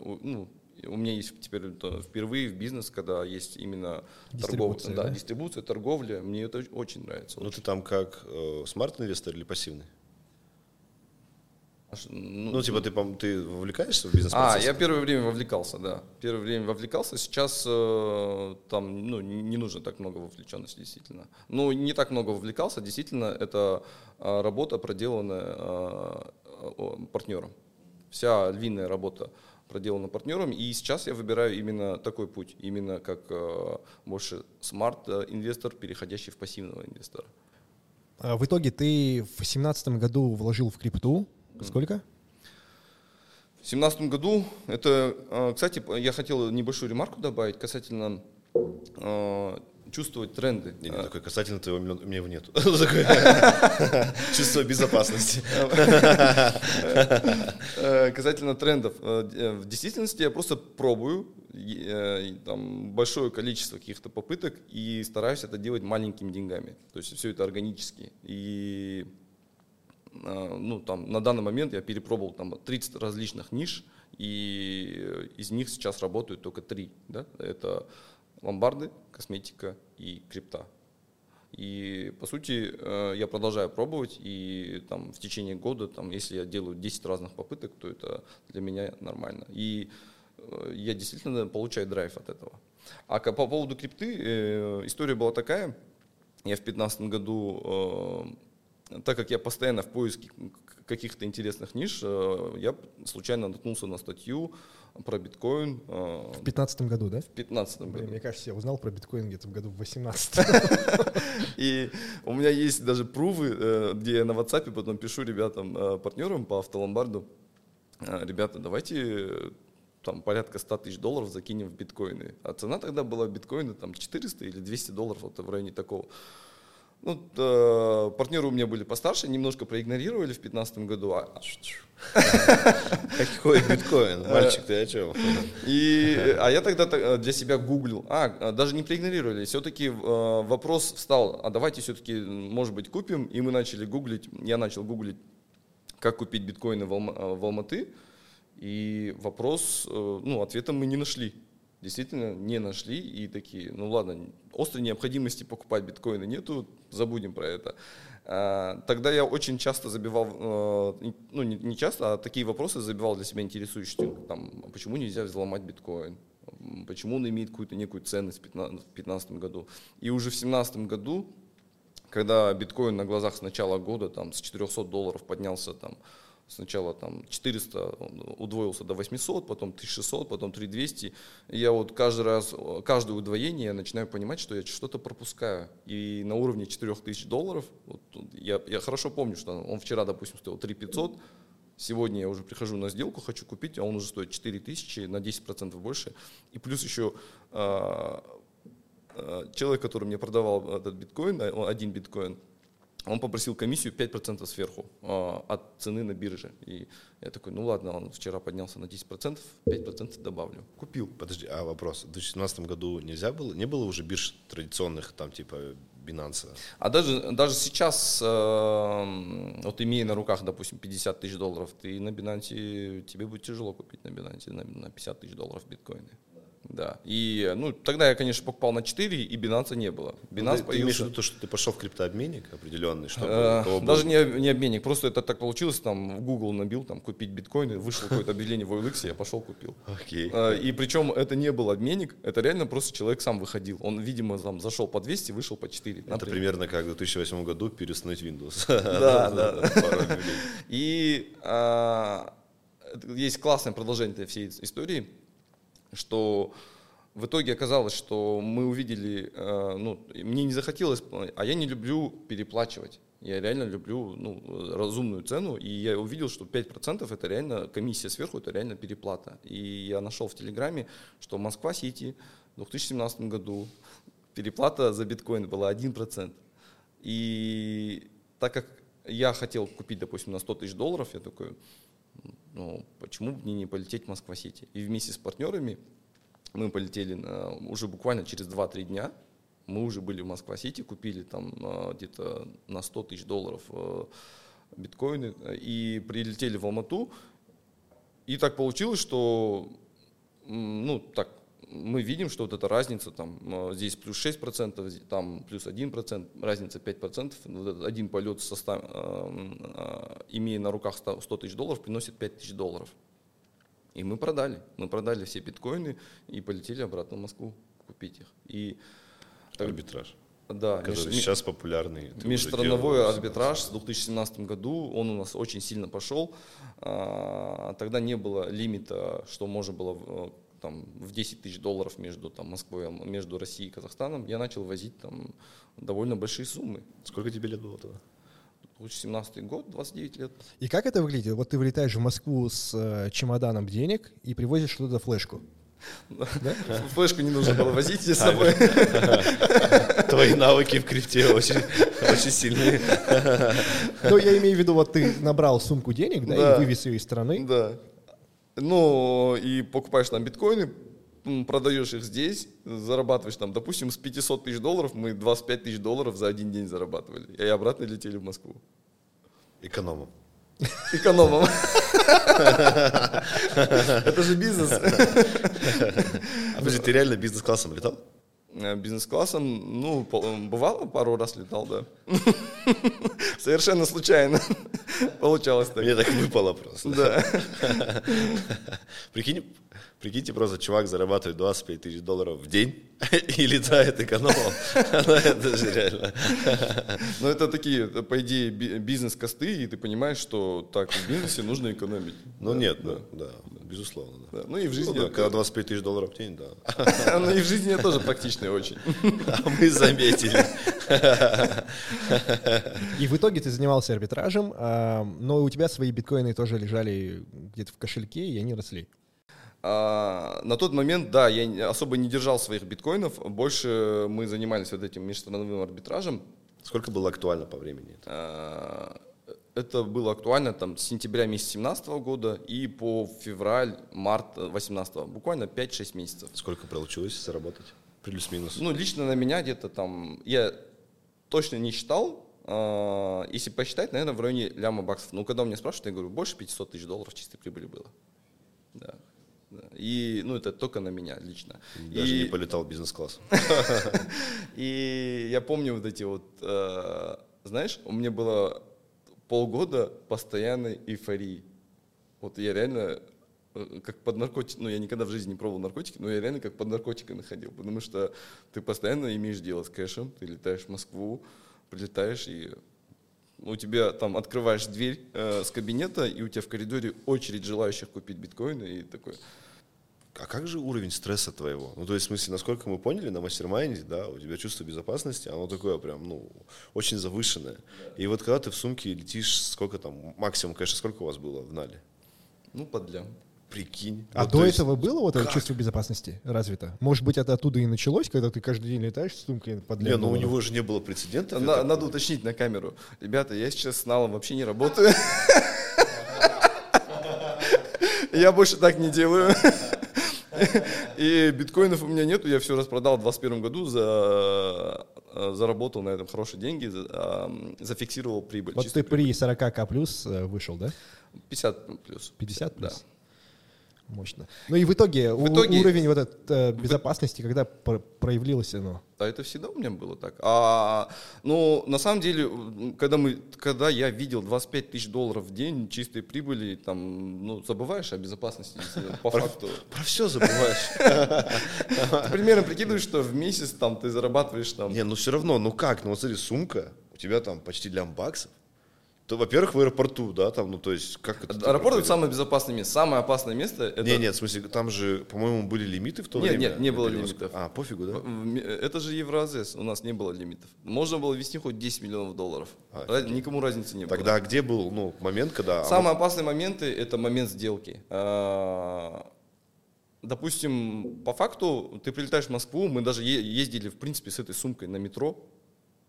у- ну, у меня есть теперь впервые в бизнес, когда есть именно торговля, Дистрибуция, да, да? дистрибуция, торговля. Мне это очень нравится. Ну ты там как э, smart -инвестор или пассивный? Аж, Ну, типа ты, пом- ты вовлекаешься в бизнес А, я первое время вовлекался, да. Первое время вовлекался. Сейчас э, там ну, не нужно так много вовлеченности, действительно. Ну, не так много вовлекался, действительно, это э, работа, проделанная э, партнером. Вся львиная работа проделана партнером, и сейчас я выбираю именно такой путь, именно как э, больше smart -инвестор, переходящий в пассивного инвестора. А В итоге ты в семнадцатом году вложил в крипту. Сколько? В 2017 году, это, э, кстати, я хотел небольшую ремарку добавить касательно э, чувствовать тренды. Не, не, Э, такой касательно твоего, миллиона- у меня его нету. Чувство безопасности. Касательно трендов. Э, В действительности я просто пробую э, там большое количество каких-то попыток и стараюсь это делать маленькими деньгами. То есть все это органически. И ну, там, на данный момент я перепробовал там 30 различных ниш, и из них сейчас работают только три. Да? Это ломбарды, косметика и крипта. И, по сути, э, я продолжаю пробовать, и там в течение года, там, если я делаю 10 разных попыток, то это для меня нормально. И э, я действительно получаю драйв от этого. А по поводу крипты, э, история была такая, я в 2015 году, э, так как я постоянно в поиске каких-то интересных ниш, э, я случайно наткнулся на статью про биткоин э, В пятнадцатом году, да? в 2015 году. Мне кажется, я узнал про биткоин где-то в году в 18 И у меня есть даже прувы, э, где я на WhatsApp потом пишу ребятам, партнерам по автоломбарду, ребята, давайте там порядка 100 тысяч долларов закинем в биткоины. А цена тогда была биткоина там 400 или 200 долларов, вот в районе такого. Ну, э, партнеры у меня были постарше, немножко проигнорировали в 2015 году, а, Какой биткоин? Мальчик, ты о чем? И, а я тогда та- для себя гуглил, а, даже не проигнорировали, все-таки вопрос встал, а давайте все-таки, может быть, купим, и мы начали гуглить, я начал гуглить, как купить биткоины в, Алма- э, в Алматы, и вопрос, э, ну, ответа мы не нашли. Действительно, не нашли и такие, ну ладно, острой необходимости покупать биткоины нету, забудем про это. А, Тогда я очень часто забивал, э, ну не часто, а такие вопросы забивал для себя интересующие. Там, а почему нельзя взломать биткоин? Почему он имеет какую-то некую ценность в 2015 году? И уже в 2017 году, когда биткоин на глазах с начала года там, с 400 долларов поднялся там, сначала там 400, он удвоился до 800, потом 1600, потом 3200. И я вот каждый раз, каждое удвоение я начинаю понимать, что я что-то пропускаю. И на уровне 4000 долларов, вот, я, я хорошо помню, что он вчера, допустим, стоил 3500, Сегодня я уже прихожу на сделку, хочу купить, а он уже стоит 4000 на 10% больше. И плюс еще а, а, человек, который мне продавал этот биткоин, а, один биткоин, он попросил комиссию 5% сверху а, от цены на бирже. И я такой, ну ладно, он вчера поднялся на 10%, 5% добавлю. Купил. Подожди, а вопрос. В 2017 году нельзя было? Не было уже бирж традиционных, там, типа, Binance? А даже, даже сейчас, э, вот имея на руках, допустим, 50 тысяч долларов, ты на Binance, тебе будет тяжело купить на Binance на, на 50 тысяч долларов биткоины. Да. И, ну, тогда я, конечно, покупал на 4, и Binance не было. Binance Ну, ты, ты имеешь в появился... виду то, что ты пошел в криптообменник определенный, чтобы Э, был- Даже не, не обменник, просто это так получилось, там в Google набил, там купить биткоины, вышло какое-то объявление в OLX, я пошел купил. Окей. Э, И причем это не был обменник, это реально просто человек сам выходил. Он, видимо, там зашел по 200, вышел по 4. Это примерно как в 2008 году переустановить Windows. Да, да. И а, есть классное продолжение этой всей истории, что в итоге оказалось, что мы увидели, э, ну, мне не захотелось, а я не люблю переплачивать. Я реально люблю ну, разумную цену, и я увидел, что 5% это реально комиссия сверху, это реально переплата. И я нашел в Телеграме, что Москва-Сити в 2017 году переплата за биткоин была 1%. И так как я хотел купить, допустим, на 100 тысяч долларов, я такой, ну, почему бы мне не полететь в Москва-Сити? И вместе с партнерами мы полетели на- уже буквально через 2-3 дня, мы уже были в Москва-Сити, купили там а, где-то на 100 тысяч долларов э, биткоины и прилетели в Алмату. И так получилось, что ну, так, мы видим, что вот эта разница, там, э, здесь плюс 6%, зи- там плюс 1%, разница 5%, вот этот один полет, со ста- э, э, имея на руках 100 100 тысяч долларов, приносит 5 тысяч долларов. И мы продали, мы продали все биткоины и полетели обратно в Москву купить их. И Арбитраж. да, Который меж- сейчас популярный. Межстрановой делал. арбитраж в 2017 году, он у нас очень сильно пошел. А, Тогда не было лимита, что можно было там, в 10 тысяч долларов между там, Москвой, между Россией и Казахстаном. Я начал возить там довольно большие суммы. Сколько тебе лет было тогда? 2017 год, 29 лет. И как это выглядит? Вот ты вылетаешь в Москву с э, чемоданом денег и привозишь туда флешку. Флешку не нужно было возить с собой. Твои навыки в крипте очень, очень сильные. Ну, я имею в виду, вот ты набрал сумку денег, да, Да. и вывез ее из страны. Да. Ну, и покупаешь там биткоины, продаешь их здесь, зарабатываешь там, допустим, с 500 тысяч долларов, мы 25 тысяч долларов за один день зарабатывали. И обратно летели в Москву. Экономом. Экономом. Это же бизнес. А подожди, ты реально бизнес-классом летал? Э, бизнес-классом, ну, бывало, пару раз летал, да. Совершенно случайно получалось так. Мне так выпало просто. Да. Прикинь, прикиньте, просто чувак зарабатывает 25 тысяч долларов в день и летает экономом. Ну, это же реально. Но это такие, это, по идее, би- бизнес-косты, и ты понимаешь, что так, в бизнесе нужно экономить. Ну нет, да, да, безусловно. Ну и в Ну жизни, это- когда 25 тысяч долларов в день, да. ну и в жизни я тоже практичный очень. А мы заметили. И в итоге ты занимался арбитражем, а, но у тебя свои биткоины тоже лежали где-то в кошельке, и они росли. А, на тот момент, да, я особо не держал своих биткоинов, больше мы занимались вот этим межстрановым арбитражем. Сколько было актуально по времени? это? А, Это было актуально там с сентября месяца 2017 года и по февраль, март 2018, буквально 5-6 месяцев. Сколько получилось заработать? Плюс-минус. Ну, лично на меня где-то там, я точно не считал, а, если посчитать, наверное, в районе ляма баксов. Ну, когда у меня спрашивают, я говорю, больше 500 тысяч долларов чистой прибыли было. Да. И, ну, это только на меня лично. Даже И- не полетал бизнес-класс. И я помню вот эти вот, э, знаешь, у меня было полгода постоянной эйфории. Вот я реально э, как под наркотиками, ну я никогда в жизни не пробовал наркотики, но я реально как под наркотиками ходил, потому что ты постоянно имеешь дело с кэшем, ты летаешь в Москву, прилетаешь и у тебя там открываешь дверь э, с кабинета, и у тебя в коридоре очередь желающих купить биткоины, и такой, А как же уровень стресса твоего? Ну, то есть, в смысле, насколько мы поняли, на mastermind -е, да, у тебя чувство безопасности, оно такое прям, ну, очень завышенное. И вот когда ты в сумке летишь, сколько там, максимум, конечно, сколько у вас было в нале? ну, под. Прикинь. А Вот, до то есть- этого было вот это как? чувство безопасности развито? Может быть, это оттуда и началось, когда ты каждый день летаешь с сумкой под Не, ну у него же не было прецедентов. На- это- надо уточнить на камеру. Ребята, я сейчас с налом вообще не работаю. Я больше так не делаю. И биткоинов у меня нету, я все распродал в 2021 году, за, э, заработал на этом хорошие деньги, за- ам, зафиксировал прибыль. Вот ты при 40к плюс э, вышел, да? прибыль. 50 плюс. 50 Да. Мощно. Ну и в итоге, у- итоге- уровень вот этот, э, безопасности, когда про- проявилось оно? Да, это всегда у меня было так. А, ну, на самом деле, когда, мы, когда я видел 25 тысяч долларов в день чистой прибыли, там, ну, забываешь о безопасности, по факту. Про все забываешь. Ты примерно прикидываешь, что в месяц там ты зарабатываешь там. Не, ну все равно, ну как, ну вот смотри, сумка, у тебя там почти лям баксов. То, во-первых, в аэропорту, да, там, ну то есть, как это? Аэропорт это самое безопасное место. Самое опасное место это. Не, нет, в смысле, там же, по-моему, были лимиты в то Нет, время. нет, не было Или лимитов. А, пофигу, да? В- Это же Евразес, у нас не было лимитов. Можно было вести хоть 10 миллионов долларов. А, Раз- Никому разницы не было. Тогда где был, ну, момент, когда... Самые опасные моменты это момент сделки. А, Допустим, по факту ты прилетаешь в Москву, мы даже ездили, в принципе, с этой сумкой на метро,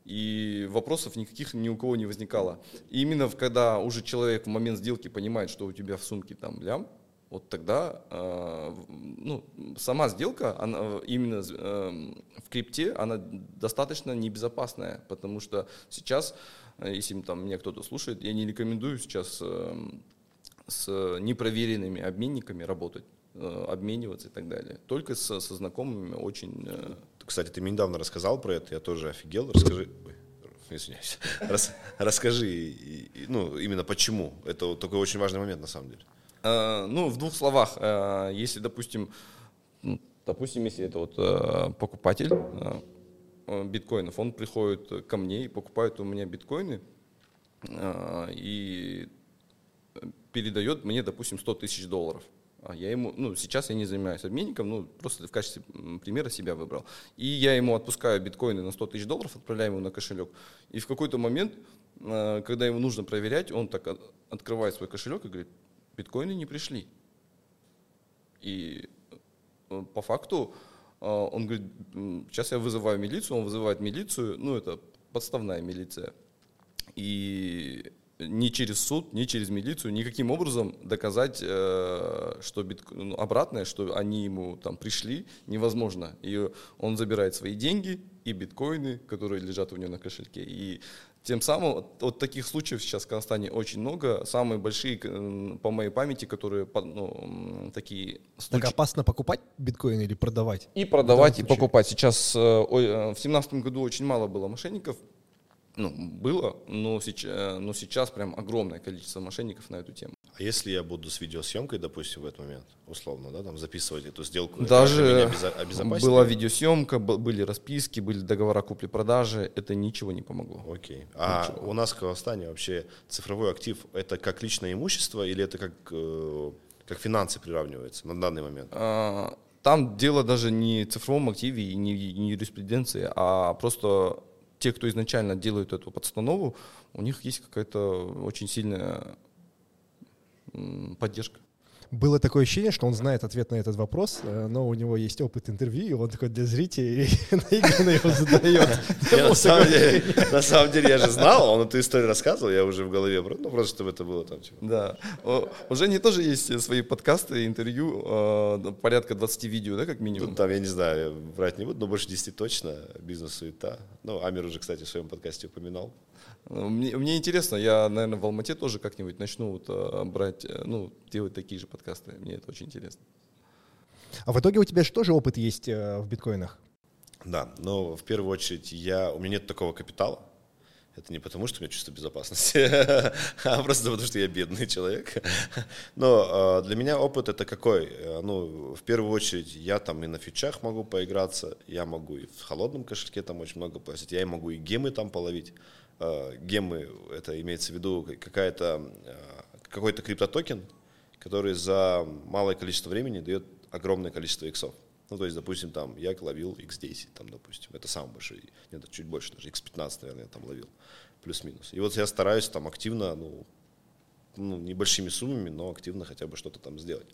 и вопросов никаких ни у кого не возникало. И именно когда уже человек в момент сделки понимает, что у тебя в сумке там лям, вот тогда в- ну, сама сделка, она э, именно эм, в крипте, она достаточно небезопасная, потому что сейчас, э, если там меня кто-то слушает, я не рекомендую сейчас эм, с непроверенными обменниками работать, э, обмениваться и так далее. Только со, со знакомыми очень... э, Кстати, ты мне недавно рассказал про это, я тоже офигел. Расскажи... Ой, извиняюсь. Рас- Расскажи, и- и, ну, именно почему. Это такой очень важный момент, на самом деле. Э, Ну, в двух словах, э, если, допустим, ну, допустим, если это вот э, покупатель э, э, биткоинов, он приходит ко мне и покупает у меня биткоины э, и передает мне, допустим, 100 тысяч долларов. А я ему, ну, сейчас я не занимаюсь обменником, ну, просто в качестве примера себя выбрал. И я ему отпускаю биткоины на 100 тысяч долларов, отправляю ему на кошелек. И в какой-то момент, э, когда ему нужно проверять, он так от- открывает свой кошелек и говорит, биткоины не пришли. И э, по факту э, он говорит, «М, сейчас я вызываю милицию, он вызывает милицию, ну, это подставная милиция. И ни через суд, ни через милицию никаким образом доказать, э, что битко- ну, обратное, что они ему там пришли, невозможно. И он забирает свои деньги и биткоины, которые лежат у него на кошельке. И Тем самым вот, таких случаев сейчас в Казахстане очень много. Самые большие, по моей памяти, которые ну, такие Так случаи. опасно покупать биткоин или продавать? И продавать, и покупать. Сейчас э, э, в семнадцатом году очень мало было мошенников. Ну, было, но сейчас, но сейчас прям огромное количество мошенников на эту тему. А если я буду с видеосъемкой, допустим, в этот момент, условно, да, там записывать эту сделку, Даже была видеосъемка, были расписки, были договора купли-продажи, это ничего не помогло. Окей. А Ничего. у нас в Казахстане вообще цифровой актив это как личное имущество или это как, э, как финансы приравнивается на данный момент? А, Там дело даже не в цифровом активе и не, не юриспруденции, а просто те, кто изначально делают эту подстанову, у них есть какая-то очень сильная поддержка. Было такое ощущение, что он знает ответ на этот вопрос, э, но у него есть опыт интервью, и он такой для зрителей наигранно его задает. На, самом деле, я же знал, он эту историю рассказывал, я уже в голове, ну просто чтобы это было там. типа. Да. У Жени тоже есть свои подкасты, интервью, э, порядка 20 видео, да, как Ну, минимум. там, я не знаю, я врать не буду, но больше 10 точно, бизнес-суета. Ну, Амир уже, кстати, в своем подкасте упоминал. Мне, мне интересно, я, наверное, в Алмате тоже как-нибудь начну вот, э, брать, э, ну, делать такие же подкасты. Мне это очень интересно. А в итоге у тебя же тоже опыт есть э, в биткоинах? Да, но в первую очередь я, у меня нет такого капитала. Это не потому, что у меня чувство безопасности, а просто потому, что я бедный человек. Но для меня опыт это какой? Ну, в первую очередь, я там и на фичах могу поиграться, я могу и в холодном кошельке там очень много платить, я и могу и гемы там половить. Э, Гемы, это имеется в виду какая-то, э, какой-то криптотокен, который за малое количество времени дает огромное количество иксов. Ну, то есть, допустим, там я ловил x10, там, допустим, это самый большой, нет, чуть больше, даже x15, наверное, я там ловил, плюс-минус. И вот я стараюсь там активно, ну, ну, небольшими суммами, но активно хотя бы что-то там сделать.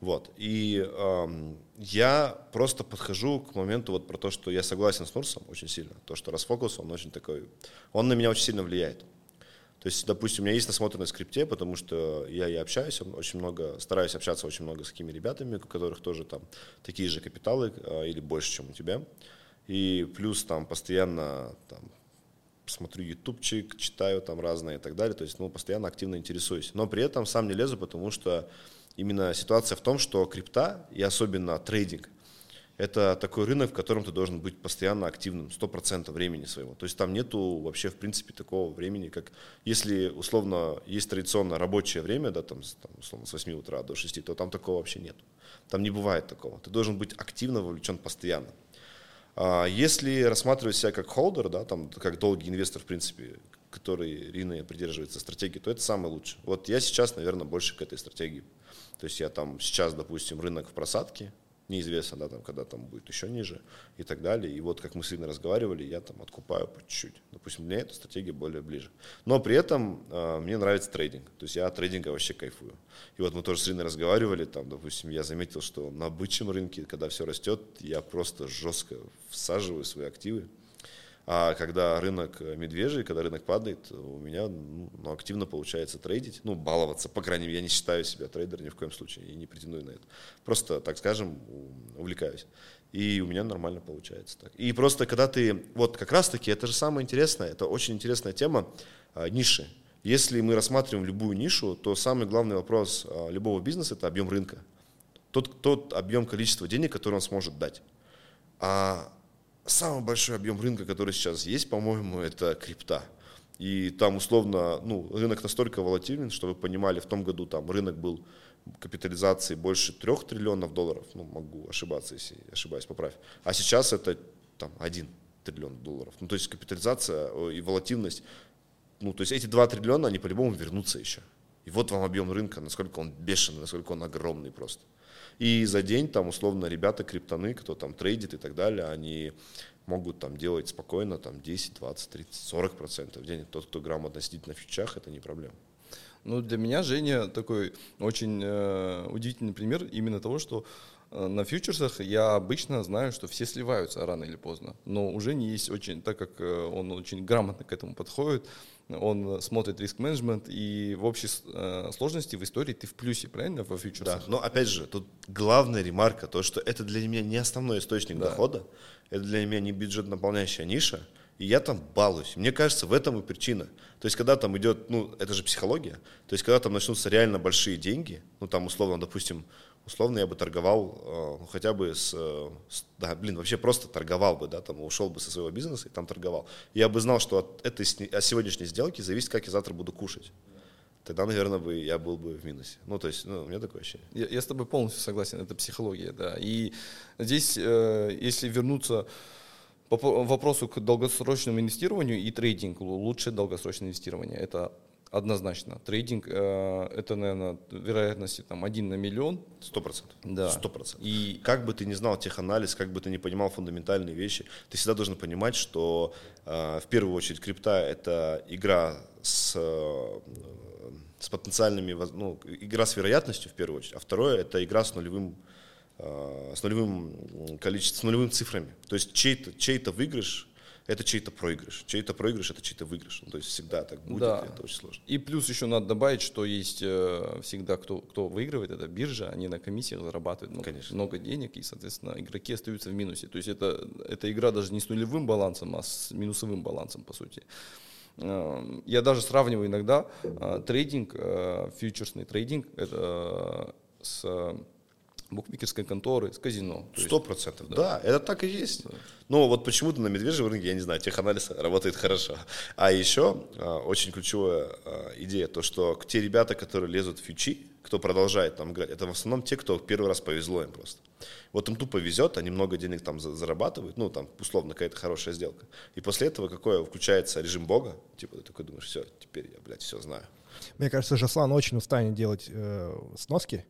Вот. И эм, я просто подхожу к моменту вот про то, что я согласен с Нурсом очень сильно. То, что расфокус, он очень такой, он на меня очень сильно влияет. То есть, допустим, у меня есть насмотренность в скрипте, потому что я и общаюсь очень много, стараюсь общаться очень много с такими ребятами, у которых тоже там такие же капиталы э, или больше, чем у тебя. И плюс там постоянно там, смотрю ютубчик, читаю там разные и так далее, то есть, ну, постоянно активно интересуюсь. Но при этом сам не лезу, потому что именно ситуация в том, что крипта и особенно трейдинг, это такой рынок, в котором ты должен быть постоянно активным, 100% времени своего. То есть там нету вообще, в принципе, такого времени, как если, условно, есть традиционно рабочее время, да, там, там, условно, с 8 утра до 6, то там такого вообще нет. Там не бывает такого. Ты должен быть активно вовлечен постоянно. А Если рассматривать себя как холдер, да, там, как долгий инвестор, в принципе, который Рина придерживается стратегии, то это самое лучшее. Вот я сейчас, наверное, больше к этой стратегии. То есть я там сейчас, допустим, рынок в просадке, неизвестно, да, там, когда там будет еще ниже и так далее. И вот как мы с Ириной разговаривали, я там откупаю по чуть-чуть. Допустим, мне эта стратегия более ближе. Но при этом э, мне нравится трейдинг. То есть я от трейдинга вообще кайфую. И вот мы тоже с Ириной разговаривали, там, допустим, я заметил, что на бычьем рынке, когда все растет, я просто жестко всаживаю свои активы. А когда рынок э, медвежий, когда рынок падает, у меня ну, ну, активно получается трейдить, ну, баловаться, по крайней мере, я не считаю себя трейдером ни в коем случае и не претендую на это. Просто, так скажем, увлекаюсь. И у меня нормально получается так. И просто когда ты, вот как раз-таки, это же самое интересное, это очень интересная тема, а, ниши. Если мы рассматриваем любую нишу, то самый главный вопрос а, любого бизнеса – это объем рынка. Тот, тот объем количества денег, который он сможет дать. А самый большой объем рынка, который сейчас есть, по-моему, это крипта. И там условно, ну, рынок настолько волатилен, что вы понимали, в том году там рынок был капитализации больше трех триллионов долларов, ну, могу ошибаться, если ошибаюсь, поправь. А сейчас это там один триллион долларов. Ну, то есть капитализация э, и волатильность, ну, то есть эти 2 триллиона, они по-любому вернутся еще. И вот вам объем рынка, насколько он бешеный, насколько он огромный просто. И за день там условно ребята криптоны, кто там трейдит и так далее, они могут там делать спокойно там 10, 20, 30, 40 процентов в день. Тот, кто грамотно сидит на фьючах, это не проблема. Ну, для меня Женя такой очень э, удивительный пример именно того, что э, на фьючерсах я обычно знаю, что все сливаются рано или поздно. Но у Жени есть очень, так как э, он очень грамотно к этому подходит, он смотрит риск-менеджмент, и в общей э, сложности в истории ты в плюсе, правильно, во Да, фьючерсах? но опять же, тут главная ремарка, то, что это для меня не основной источник Да. дохода, это для меня не бюджет наполняющая ниша, и я там балуюсь. Мне кажется, в этом и причина. То есть, когда там идет, ну, это же психология, то есть, когда там начнутся реально большие деньги, ну, там, условно, допустим, условно я бы торговал, э, ну, хотя бы с, э, с, да, блин, вообще просто торговал бы, да, там, ушел бы со своего бизнеса и там торговал. Я бы знал, что от этой, от сегодняшней сделки зависит, как я завтра буду кушать тогда, наверное, бы я был бы в минусе. Ну, то есть, ну, у меня такое ощущение. Я, я с тобой полностью согласен, это психология, да. И здесь, э, если вернуться по вопросу к долгосрочному инвестированию и трейдингу, лучше долгосрочное инвестирование. Это однозначно. Трейдинг э, это, наверное, вероятности там один на миллион. Сто процентов. Да. Сто процентов. И как бы ты не знал теханализ, как бы ты не понимал фундаментальные вещи, ты всегда должен понимать, что э, в первую очередь крипта это игра с э, с потенциальными, ну, игра с вероятностью в первую очередь, а второе это игра с нулевым, э, с нулевым количеством, с нулевыми цифрами. То есть чей-то, чей-то выигрыш это чей-то проигрыш. Чей-то проигрыш это чей-то выигрыш. Ну, то есть всегда так будет, да. это очень сложно. И плюс еще надо добавить, что есть э, всегда, кто, кто выигрывает, это биржа, они на комиссиях зарабатывают много, Конечно. много денег, и, соответственно, игроки остаются в минусе. То есть это, эта игра даже не с нулевым балансом, а с минусовым балансом, по сути. Эм, я даже сравниваю иногда э, трейдинг, э, фьючерсный трейдинг, это э, с букмекерской конторы, с казино. Сто процентов, да. да, это так и есть. Да. Но вот почему-то на медвежьем рынке, я не знаю, теханализ работает хорошо. А еще очень ключевая идея, то что те ребята, которые лезут в фьючи, кто продолжает там играть, это в основном те, кто первый раз повезло им просто. Вот им тупо везет, они много денег там зарабатывают, ну, там, условно, какая-то хорошая сделка. И после этого какое включается режим бога, типа, ты такой думаешь, все, теперь я, блядь, все знаю. Мне кажется, Жаслан очень устанет делать э, сноски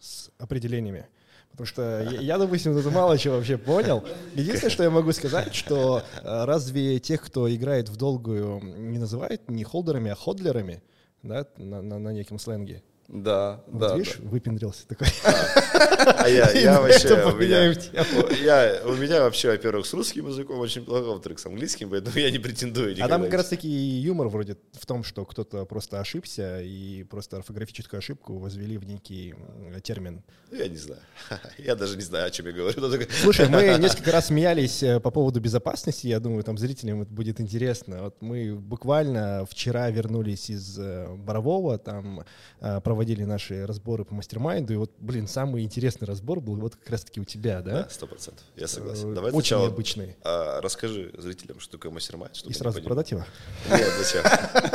с определениями. Потому что я, допустим, это мало чего вообще понял. Единственное, что я могу сказать, что э, разве тех, кто играет в долгую, не называют не холдерами, а ходлерами, да, на, на, на неком сленге? Да, вот да. Видишь, да. выпендрился такой. А я, я вообще, у меня, я, у меня вообще, во-первых, с русским языком очень плохо, во-вторых, с английским, поэтому я не претендую А там как раз таки юмор вроде в том, что кто-то просто ошибся и просто орфографическую ошибку возвели в некий термин. Ну, я не знаю. Я даже не знаю, о чем я говорю. Слушай, мы несколько раз смеялись э, по поводу безопасности, я думаю, там зрителям это будет интересно. Вот мы буквально вчера вернулись из э, Борового, там э, проводили проводили наши разборы по мастер-майнду, и вот, блин, самый интересный разбор был вот как раз-таки у тебя, да? Да, сто процентов, я согласен. Э, Давай Очень сначала, необычный. А, расскажи зрителям, что такое mastermind. И сразу продать его? Нет, зачем?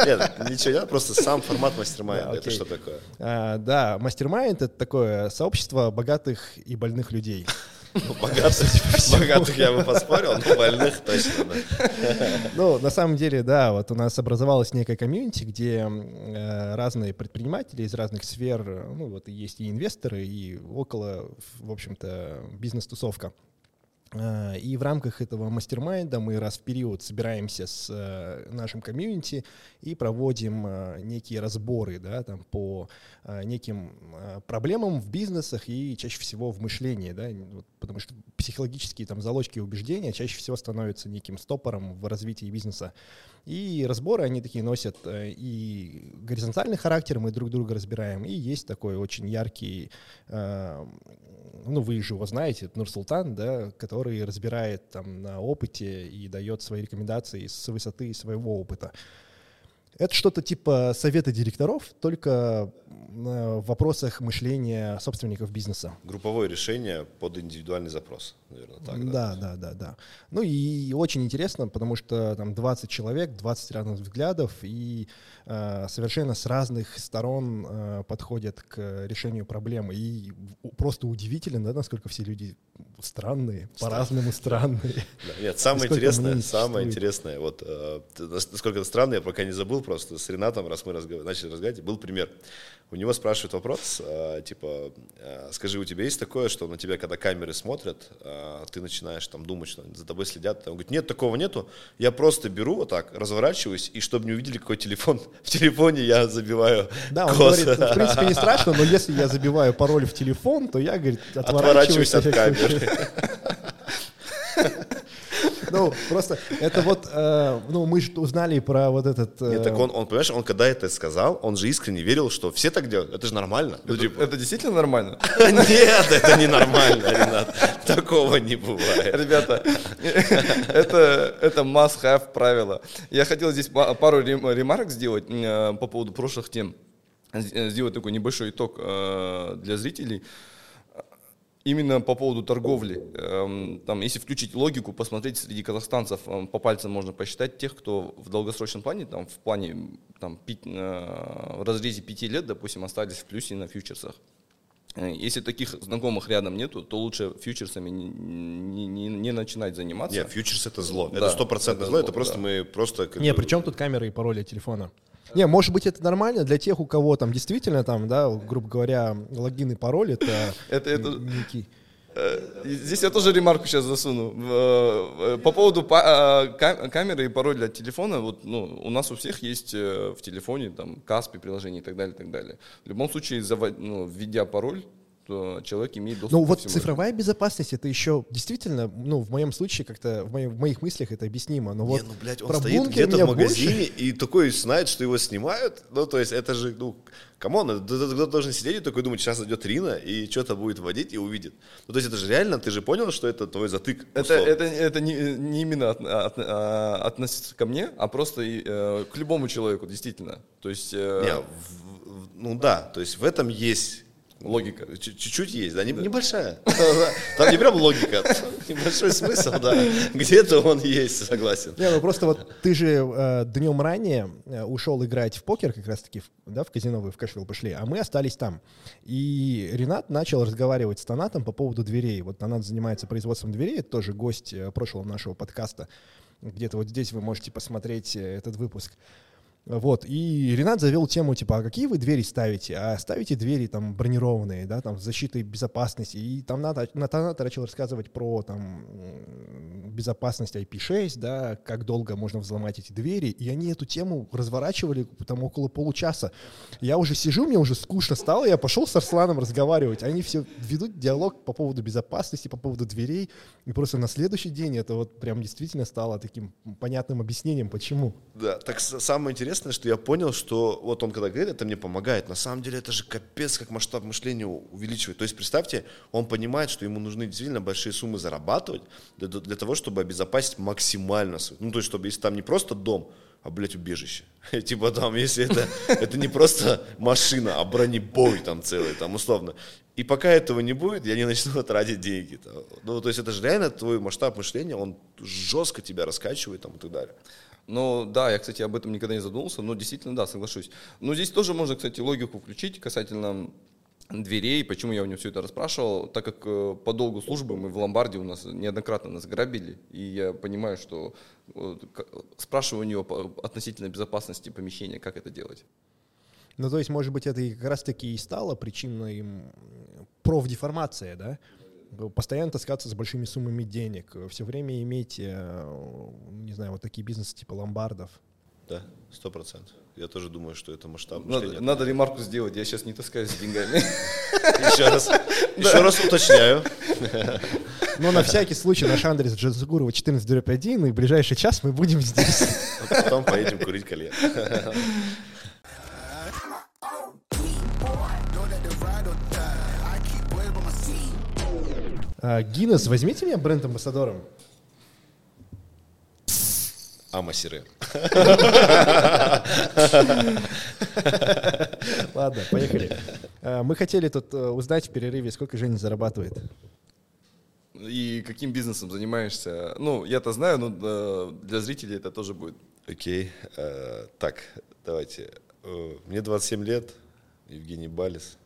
Нет, ничего, просто сам формат mastermind -а, это что такое? А, да, mastermind — это такое сообщество богатых и больных людей. Ну, богатых, я бы поспорил, но больных точно. Ну, на самом деле, да, вот у нас образовалась некая комьюнити, где э, разные предприниматели из разных сфер, ну, вот есть и инвесторы, и около, в общем-то, бизнес-тусовка. Э, и в рамках этого мастер-майнда мы раз в период собираемся с э, нашим комьюнити и проводим э, некие разборы да, там, по неким проблемам в бизнесах и чаще всего в мышлении, да, потому что психологические там, залочки и убеждения чаще всего становятся неким стопором в развитии бизнеса. И разборы, они такие носят и горизонтальный характер, мы друг друга разбираем, и есть такой очень яркий, ну, вы же его знаете, Нурсултан, да, который разбирает там на опыте и дает свои рекомендации с высоты своего опыта. Это что-то типа совета директоров, только в вопросах мышления собственников бизнеса. Групповое решение под индивидуальный запрос, наверное, так, да? Да, да, да, да. Ну и очень интересно, потому что там 20 человек, 20 разных взглядов, и э, совершенно с разных сторон э, подходят к решению проблемы. И просто удивительно, да, насколько все люди странные, по-разному странные. Да, нет, самое интересное, самое интересное, вот э, насколько это странно, я пока не забыл, просто с Ренатом, раз мы начали разговаривать, был пример. У него спрашивают вопрос, э, типа, э, скажи, у тебя есть такое, что на тебя, когда камеры смотрят, э, ты начинаешь там думать, что за тобой следят? Он говорит, нет, такого нету. Я просто беру вот так, разворачиваюсь, и чтобы не увидели, какой телефон. В телефоне я забиваю Да, он говорит, в принципе, не страшно, но если я забиваю пароль в телефон, то я, говорит, отворачиваюсь, отворачиваюсь от камеры. Ну, просто это вот, э, ну, мы же узнали про вот этот... э, Нет, так он, он, понимаешь, он когда это сказал, он же искренне верил, что все так делают, это же нормально. Ну, типа, Это действительно нормально? Нет, это не нормально, Ренат. Такого не бывает. Ребята, это, это must-have правило. Я хотел здесь па- пару рем- ремарок сделать э, по поводу прошлых тем. Сделать такой небольшой итог для зрителей. Именно по поводу торговли. Эм, Там, если включить логику, посмотреть среди казахстанцев, эм, по пальцам можно посчитать тех, кто в долгосрочном плане, там, в плане там, пи- э, в разрезе пяти лет, допустим, остались в плюсе на фьючерсах. Э, Если таких знакомых рядом нету, то лучше фьючерсами не, не- не- не начинать заниматься. Нет, фьючерс это зло. Да, Это стопроцентно это зло, зло, это просто да. мы просто... как Не, бы- при чем тут камеры и пароли телефона? Не, может быть, это нормально для тех, у кого там действительно там, да, грубо говоря, логин и пароль это, Это- это- некий- Здесь я тоже ремарку сейчас засуну. Э, По поводу э, ка- камеры и пароль для телефона, вот, ну, у нас у всех есть э, в телефоне там Каспи приложение и так далее, и так далее. В любом случае, зава- ну, введя пароль, человек имеет доступ Ну вот всему цифровая безопасность это еще действительно, ну в моем случае как-то в, моей- в моих мыслях это объяснимо. Но Не, вот ну, блядь, он про стоит где-то в магазине больше. и такой знает, что его снимают. Ну, то есть это же, ну, come on, это- кто- кто должен сидеть и такой думать, сейчас идет Ринат и что-то будет вводить и увидит. Ну, то есть это же реально, ты же понял, что это твой затык. Это, условно. это, это не, не именно от- от- а, относится ко мне, а просто и, э, к любому человеку, действительно. То есть э, Не, в- в- ну да, то есть в этом есть логика. Чуть-чуть есть, да, не- небольшая. Там не прям логика, небольшой смысл, да. Где-то он есть, согласен. Не, ну просто вот ты же э, днем ранее э, ушел играть в покер, как раз-таки, да, в казино вы в Кэшвилл пошли, а мы остались там. И Ренат начал разговаривать с Танатом по поводу дверей. Вот Танат занимается производством дверей, это тоже гость э, прошлого нашего подкаста. Где-то вот здесь вы можете посмотреть этот выпуск. Вот, и Ренат завел тему, типа, а какие вы двери ставите? А ставите двери там бронированные, да, там с защитой безопасности. И там надо, Натанат начал рассказывать про там безопасность IP6, да, как долго можно взломать эти двери. И они эту тему разворачивали там около получаса. Я уже сижу, мне уже скучно стало, я пошел с Арсланом разговаривать. Они все ведут диалог по поводу безопасности, по поводу дверей. И просто на следующий день это вот прям действительно стало таким понятным объяснением, почему. Да, так самое интересное, что я понял, что вот он когда говорит, это мне помогает. На самом деле это же капец, как масштаб мышления увеличивает. То есть представьте, он понимает, что ему нужны действительно большие суммы зарабатывать для, для того, чтобы обезопасить максимально. Ну, то есть, чтобы если там не просто дом, а, блядь, убежище. Типа там, если это, это не просто машина, а бронебой там целый, там условно. И пока этого не будет, я не начну тратить деньги. Ну, то есть это же реально твой масштаб мышления, он жестко тебя раскачивает там и так далее. Ну да, я, кстати, об этом никогда не задумывался, но действительно, да, соглашусь. Но здесь тоже можно, кстати, логику включить касательно дверей, почему я у него все это расспрашивал, так как э, по долгу службы мы в ломбарде у нас неоднократно нас грабили, и я понимаю, что э, спрашиваю у него по- относительно безопасности помещения, как это делать. Ну, то есть, может быть, это и как раз-таки и стало причиной профдеформация, да? Постоянно таскаться с большими суммами денег, все время иметь, э, не знаю, вот такие бизнесы типа ломбардов. Да, сто процентов. Я тоже думаю, что это масштаб Надо, мышления. надо ремарку сделать, я сейчас не таскаюсь с деньгами. Еще раз, еще раз уточняю. Но на всякий случай наш адрес Джазугурова 14 и в ближайший час мы будем здесь. А потом поедем курить кальян. Гиннес, возьмите меня бренд-амбассадором. Амасиры. Ладно, поехали. А, Мы хотели тут э, узнать в перерыве, сколько Женя зарабатывает. И каким бизнесом занимаешься? Ну, я-то знаю, но э, для зрителей это тоже будет. Окей. э, Так, давайте. Мне 27 лет, Евгений Балис.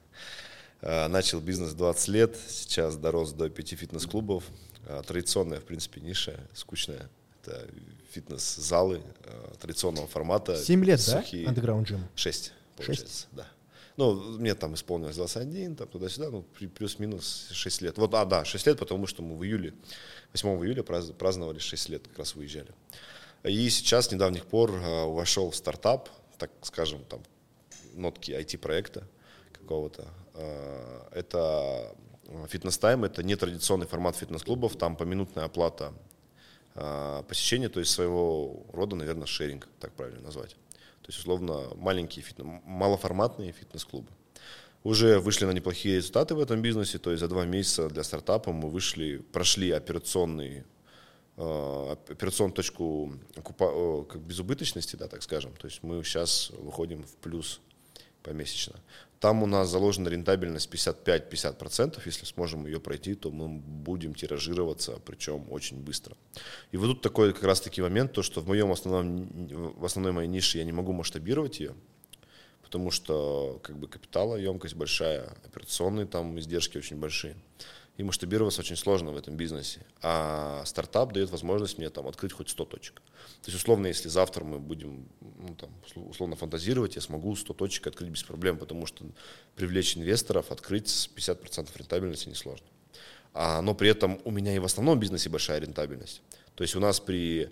Э, Начал бизнес 20 лет, сейчас дорос до 5 фитнес-клубов. Э, Традиционная, в принципе, ниша, скучная. Это фитнес-залы э, традиционного формата. 7 лет, да? сухие. Underground Gym. Шесть, получается, да. Ну, мне там исполнилось 21, там туда-сюда, ну, плюс-минус 6 лет. Вот, а, да, 6 лет, потому что мы в июле, 8 июля празд- праздновали 6 лет, как раз выезжали. И сейчас, с недавних пор, вошел в стартап, так скажем, там, нотки IT-проекта какого-то. Э, Это фитнес-тайм, это нетрадиционный формат фитнес-клубов, там поминутная оплата а, посещения, то есть своего рода, наверное, шеринг, так правильно назвать. То есть, условно, маленькие, фитнес, малоформатные фитнес-клубы. Уже вышли на неплохие результаты в этом бизнесе, то есть за два месяца для стартапа мы вышли, прошли операционный операционную точку как безубыточности, да, так скажем. То есть мы сейчас выходим в плюс помесячно. Там у нас заложена рентабельность 55-50%. Если сможем ее пройти, то мы будем тиражироваться, причем очень быстро. И вот тут такой как раз-таки момент, то, что в, моем основном, в основной моей нише я не могу масштабировать ее, потому что как бы капиталоемкость большая, операционные там издержки очень большие и масштабироваться очень сложно в этом бизнесе. А стартап дает возможность мне там открыть хоть 100 точек. То есть, условно, если завтра мы будем ну, там, условно фантазировать, я смогу 100 точек открыть без проблем, потому что привлечь инвесторов, открыть с 50% рентабельности несложно. А, но при этом у меня и в основном бизнесе большая рентабельность. То есть у нас при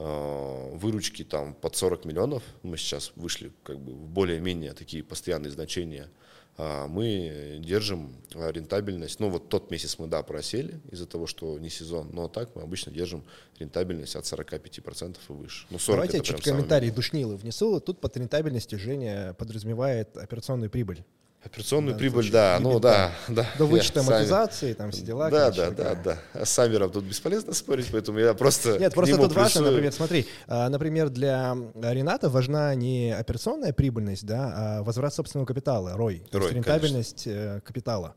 э, выручке там под 40 миллионов, мы сейчас вышли как бы в более-менее такие постоянные значения – а, мы держим рентабельность, ну вот тот месяц мы, да, просели из-за того, что не сезон, но так мы обычно держим рентабельность от 45% и выше. Ну, 40 Давайте я чуть комментарий душнилы внесу. Тут под рентабельностью Женя подразумевает операционную прибыль. Операционную да, прибыль, да, ну да, да. До вычета амортизации, там все дела. Да, да, да, да. А с Самером тут бесполезно спорить, поэтому я просто Нет, просто тут важно, например, смотри, а, например, для Рената важна не операционная прибыльность, да, а возврат собственного капитала, ROI, то есть рентабельность конечно. Э, капитала.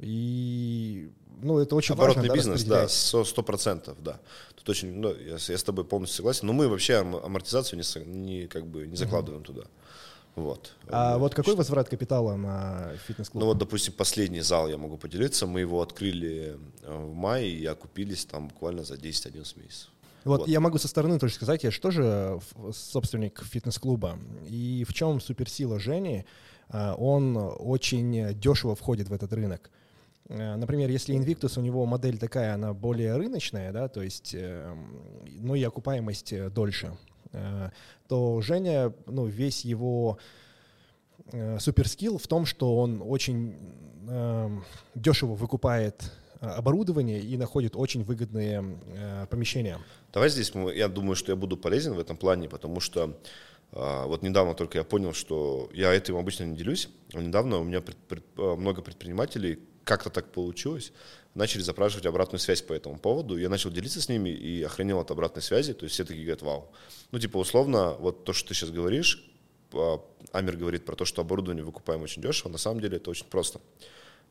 И ну, это очень Оборотный важно. бизнес, да, сто процентов, да. Тут очень, ну, я, я с тобой полностью согласен. Но мы вообще амортизацию не, не как бы не закладываем угу. туда. Вот. А вот какой возврат капитала на фитнес-клуб? Ну вот, допустим, последний зал я могу поделиться. Мы его открыли э, в мае и окупились там буквально за 10-11 месяцев. Вот, вот я могу со стороны тоже сказать, я же собственник фитнес-клуба. И в чем суперсила Жени? Э, он очень дешево входит в этот рынок. Э, например, если Invictus, у него модель такая, она более рыночная, да, то есть, ну и окупаемость дольше. Э, то Женя, ну, весь его э, суперскилл в том, что он очень э, дешево выкупает оборудование и находит очень выгодные помещения. Давай здесь, я думаю, что я буду полезен в этом плане, потому что вот недавно только я понял, что я этим обычно не делюсь. Недавно у меня пред, пред, много предпринимателей, как-то так получилось, начали запрашивать обратную связь по этому поводу. Я начал делиться с ними и охренел от обратной связи. То есть все такие говорят, вау. Ну, типа, условно, вот то, что ты сейчас говоришь, а, Амир говорит про то, что оборудование выкупаем очень дешево. На самом деле это очень просто.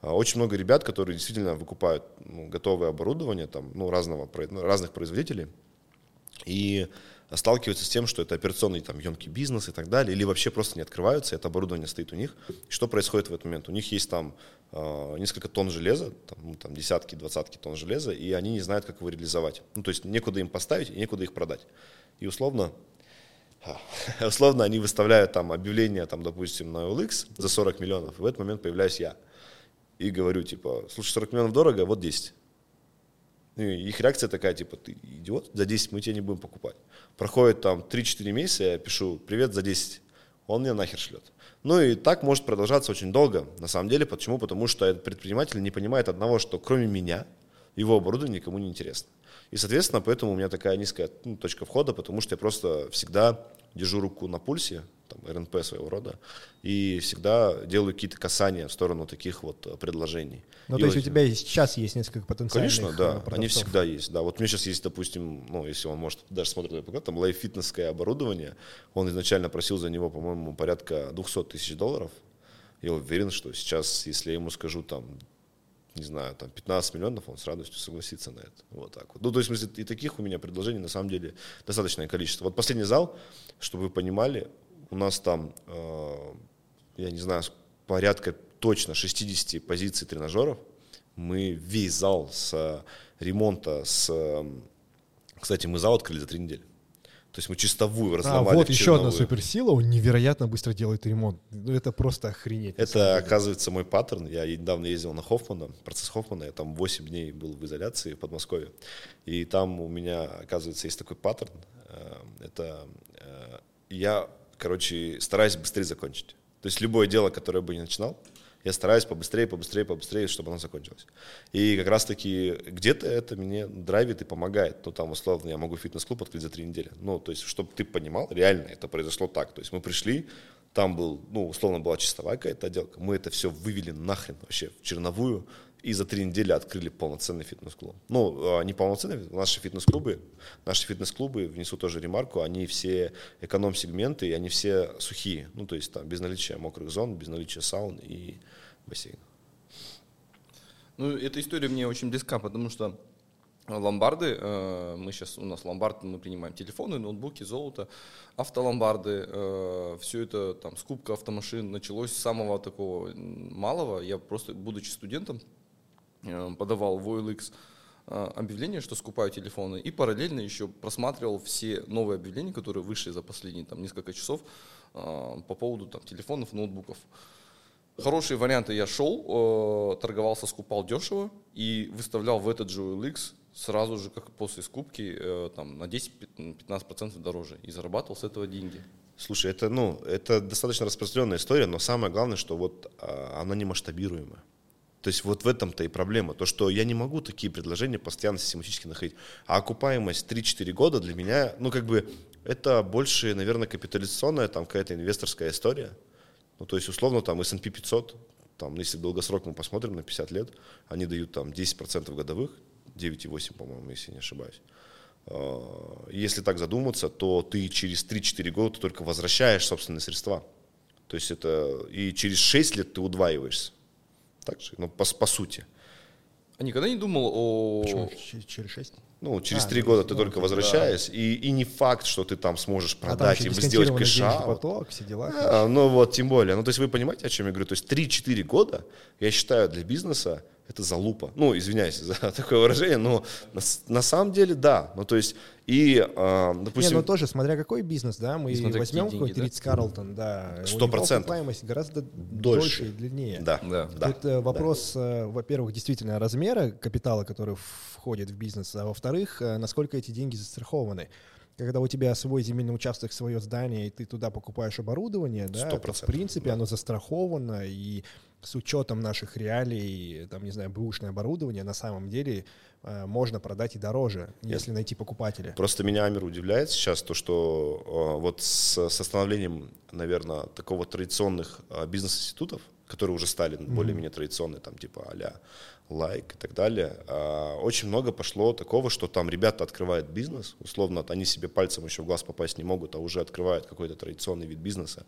А, очень много ребят, которые действительно выкупают ну, готовое оборудование там, ну, разного, ну, разных производителей. И сталкиваются с тем, что это операционный там, емкий бизнес и так далее, или вообще просто не открываются, это оборудование стоит у них. Что происходит в этот момент? У них есть там несколько тонн железа, там, ну, там десятки, двадцатки тонн железа, и они не знают, как его реализовать. Ну, то есть некуда им поставить и некуда их продать. И условно, условно они выставляют там объявление, там, допустим, на OLX за 40 миллионов, и в этот момент появляюсь я. И говорю, типа, слушай, 40 миллионов дорого, вот 10. И их реакция такая, типа, ты идиот, за 10 мы тебе не будем покупать. Проходит там 3-4 месяца, я пишу, привет, за 10. Он мне нахер шлет. Ну и так может продолжаться очень долго. На самом деле, почему? Потому что этот предприниматель не понимает одного, что кроме меня, его оборудование никому не интересно. И, соответственно, поэтому у меня такая низкая ну, точка входа, потому что я просто всегда держу руку на пульсе, там, РНП своего рода, и всегда делаю какие-то касания в сторону таких вот э, предложений. Ну, и то есть вот, у тебя сейчас есть несколько потенциальных Конечно, да, продавцов. они всегда есть, да. Вот у меня сейчас есть, допустим, ну, если он может, даже смотрит, там лайф-фитнесское оборудование, он изначально просил за него, по-моему, порядка 200 тысяч долларов, я уверен, что сейчас, если я ему скажу там не знаю, там 15 миллионов, он с радостью согласится на это. Вот так вот. Ну, то есть, в смысле, и таких у меня предложений на самом деле достаточное количество. Вот последний зал, чтобы вы понимали, у нас там, э, я не знаю, порядка точно 60 позиций тренажеров. Мы весь зал с ремонта, с... Кстати, мы зал открыли за три недели. То есть мы чистовую разломали. А, вот еще одна суперсила, он невероятно быстро делает ремонт. Ну, это просто охренеть. Это, оказывается, мой паттерн. Я недавно ездил на Хоффмана, процесс Хоффмана. Я там 8 дней был в изоляции в Подмосковье. И там у меня, оказывается, есть такой паттерн. Э, это э, я, короче, стараюсь быстрее закончить. То есть любое дело, которое бы не начинал, Я стараюсь побыстрее, побыстрее, побыстрее, чтобы оно закончилось. И как раз-таки где-то это мне драйвит и помогает. Ну, там, условно, я могу фитнес-клуб открыть за три недели. Ну, то есть, чтобы ты понимал, реально это произошло так. То есть мы пришли, там был, ну, условно, была чистовая какая-то отделка. Мы это все вывели нахрен вообще в черновую и за три недели открыли полноценный фитнес-клуб. Ну, а, не полноценный, наши фитнес-клубы, наши фитнес-клубы, внесу тоже ремарку, они все эконом-сегменты, и они все сухие. Ну, то есть там без наличия мокрых зон, без наличия саун и бассейна. Ну, эта история мне очень близка, потому что ломбарды, э, мы сейчас, у нас ломбард, мы принимаем телефоны, ноутбуки, золото, автоломбарды, э, все это, там, скупка автомашин началось с самого такого малого. Я просто, будучи студентом, подавал в OLX э, объявление, что скупаю телефоны, и параллельно еще просматривал все новые объявления, которые вышли за последние там, несколько часов э, по поводу там, телефонов, ноутбуков. Хорошие варианты я шел, торговался, скупал дешево и выставлял в этот же OLX сразу же, как после скупки, там, на 10-15% дороже и зарабатывал с этого деньги. Слушай, это, ну, это достаточно распространенная история, но самое главное, что вот а, она не масштабируемая. То есть вот в этом-то и проблема. То, что я не могу такие предложения постоянно систематически находить. А окупаемость 3-4 года для меня, ну как бы, это больше, наверное, капитализационная там какая-то инвесторская история. Ну то есть условно там S&P 500, там, если долгосрок мы посмотрим на 50 лет, они дают там 10% годовых, 9,8, по-моему, если не ошибаюсь. А, если так задуматься, то ты через 3-4 года только возвращаешь собственные средства. То есть это и через 6 лет ты удваиваешься. Так же, ну, по, по сути. А никогда не думал о... Почему? Через шесть? Ну, через а, три года ты только возвращаешься, да. и, и не факт, что ты там сможешь продать а там и сделать кэш поток, все дела. А, ну вот, тем более. Ну, то есть вы понимаете, о чем я говорю? То есть 3-4 года, я считаю, для бизнеса это залупа. Ну, извиняюсь за такое выражение, но на, на самом деле да. Ну, то есть, и, э, допустим... Не, ну тоже, смотря какой бизнес, да, мы возьмем какой-то Ридс Карлтон, да, Сто процентов. окупаемость гораздо дольше. дольше и длиннее. Да, да. да. Тут да. вопрос, да. во-первых, действительно размера капитала, который входит в бизнес, а во-вторых, э, насколько эти деньги застрахованы когда у тебя свой земельный участок, свое здание, и ты туда покупаешь оборудование, да, то, в принципе, да. оно застраховано, и с учетом наших реалий, там, не знаю, бэушное оборудование, на самом деле э, можно продать и дороже, если Нет. найти покупателя. Просто меня, Амир, удивляет сейчас то, что э, вот с, с становлением, наверное, такого традиционных э, бизнес-институтов, которые уже стали mm-hmm. более-менее традиционные, там, типа а лайк и так далее, э, очень много пошло такого, что там ребята открывают бизнес, условно, они себе пальцем еще в глаз попасть не могут, а уже открывают какой-то традиционный вид бизнеса,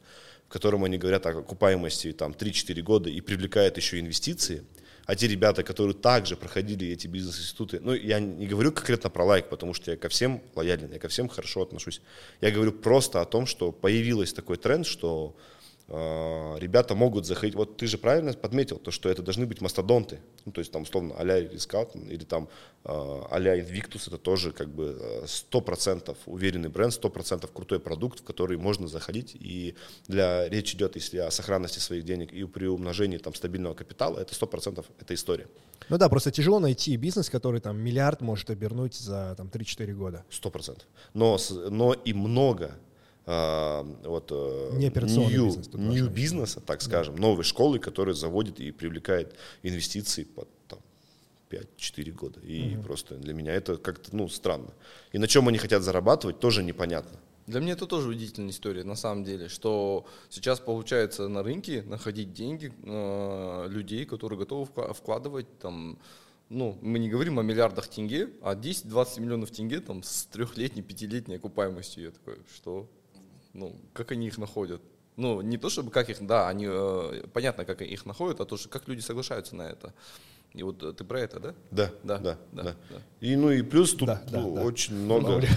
в котором они говорят о окупаемости там 3-4 года и привлекают еще инвестиции, а те ребята, которые также проходили эти бизнес-институты, ну, я не говорю конкретно про лайк, потому что я ко всем лоялен, я ко всем хорошо отношусь. Я говорю просто о том, что появился такой тренд, что а, ребята могут заходить, вот ты же правильно подметил, то, что это должны быть мастодонты, ну, то есть там условно а-ля Рискаут или там а-ля Invictus, это тоже как бы 100% э, уверенный бренд, 100% крутой продукт, в который можно заходить, и для речь идет, если о сохранности своих денег и при умножении там стабильного капитала, это 100% это история. Ну да, просто тяжело найти бизнес, который там миллиард может обернуть за там 3-4 года. 100%. Но, но и много а, вот, э, не new, бизнес, new бизнеса, так скажем, да. новой школы, которая заводит и привлекает инвестиции под там, 5-4 года. И угу. просто для меня это как-то ну, странно. И на чем они хотят зарабатывать, тоже непонятно. Для меня это тоже удивительная история, на самом деле, что сейчас получается на рынке находить деньги э, людей, которые готовы вкладывать там, ну, мы не говорим о миллиардах тенге, а 10-20 миллионов тенге там с трехлетней, пятилетней окупаемостью. Я такой, что? Ну, как они их находят. Ну, не то чтобы как их, да, они, э, понятно, как их находят, а то, что как люди соглашаются на это. И вот э, ты про это, да? Да, да, да. да, да. да. И ну и плюс тут да, да, ну, да. очень много...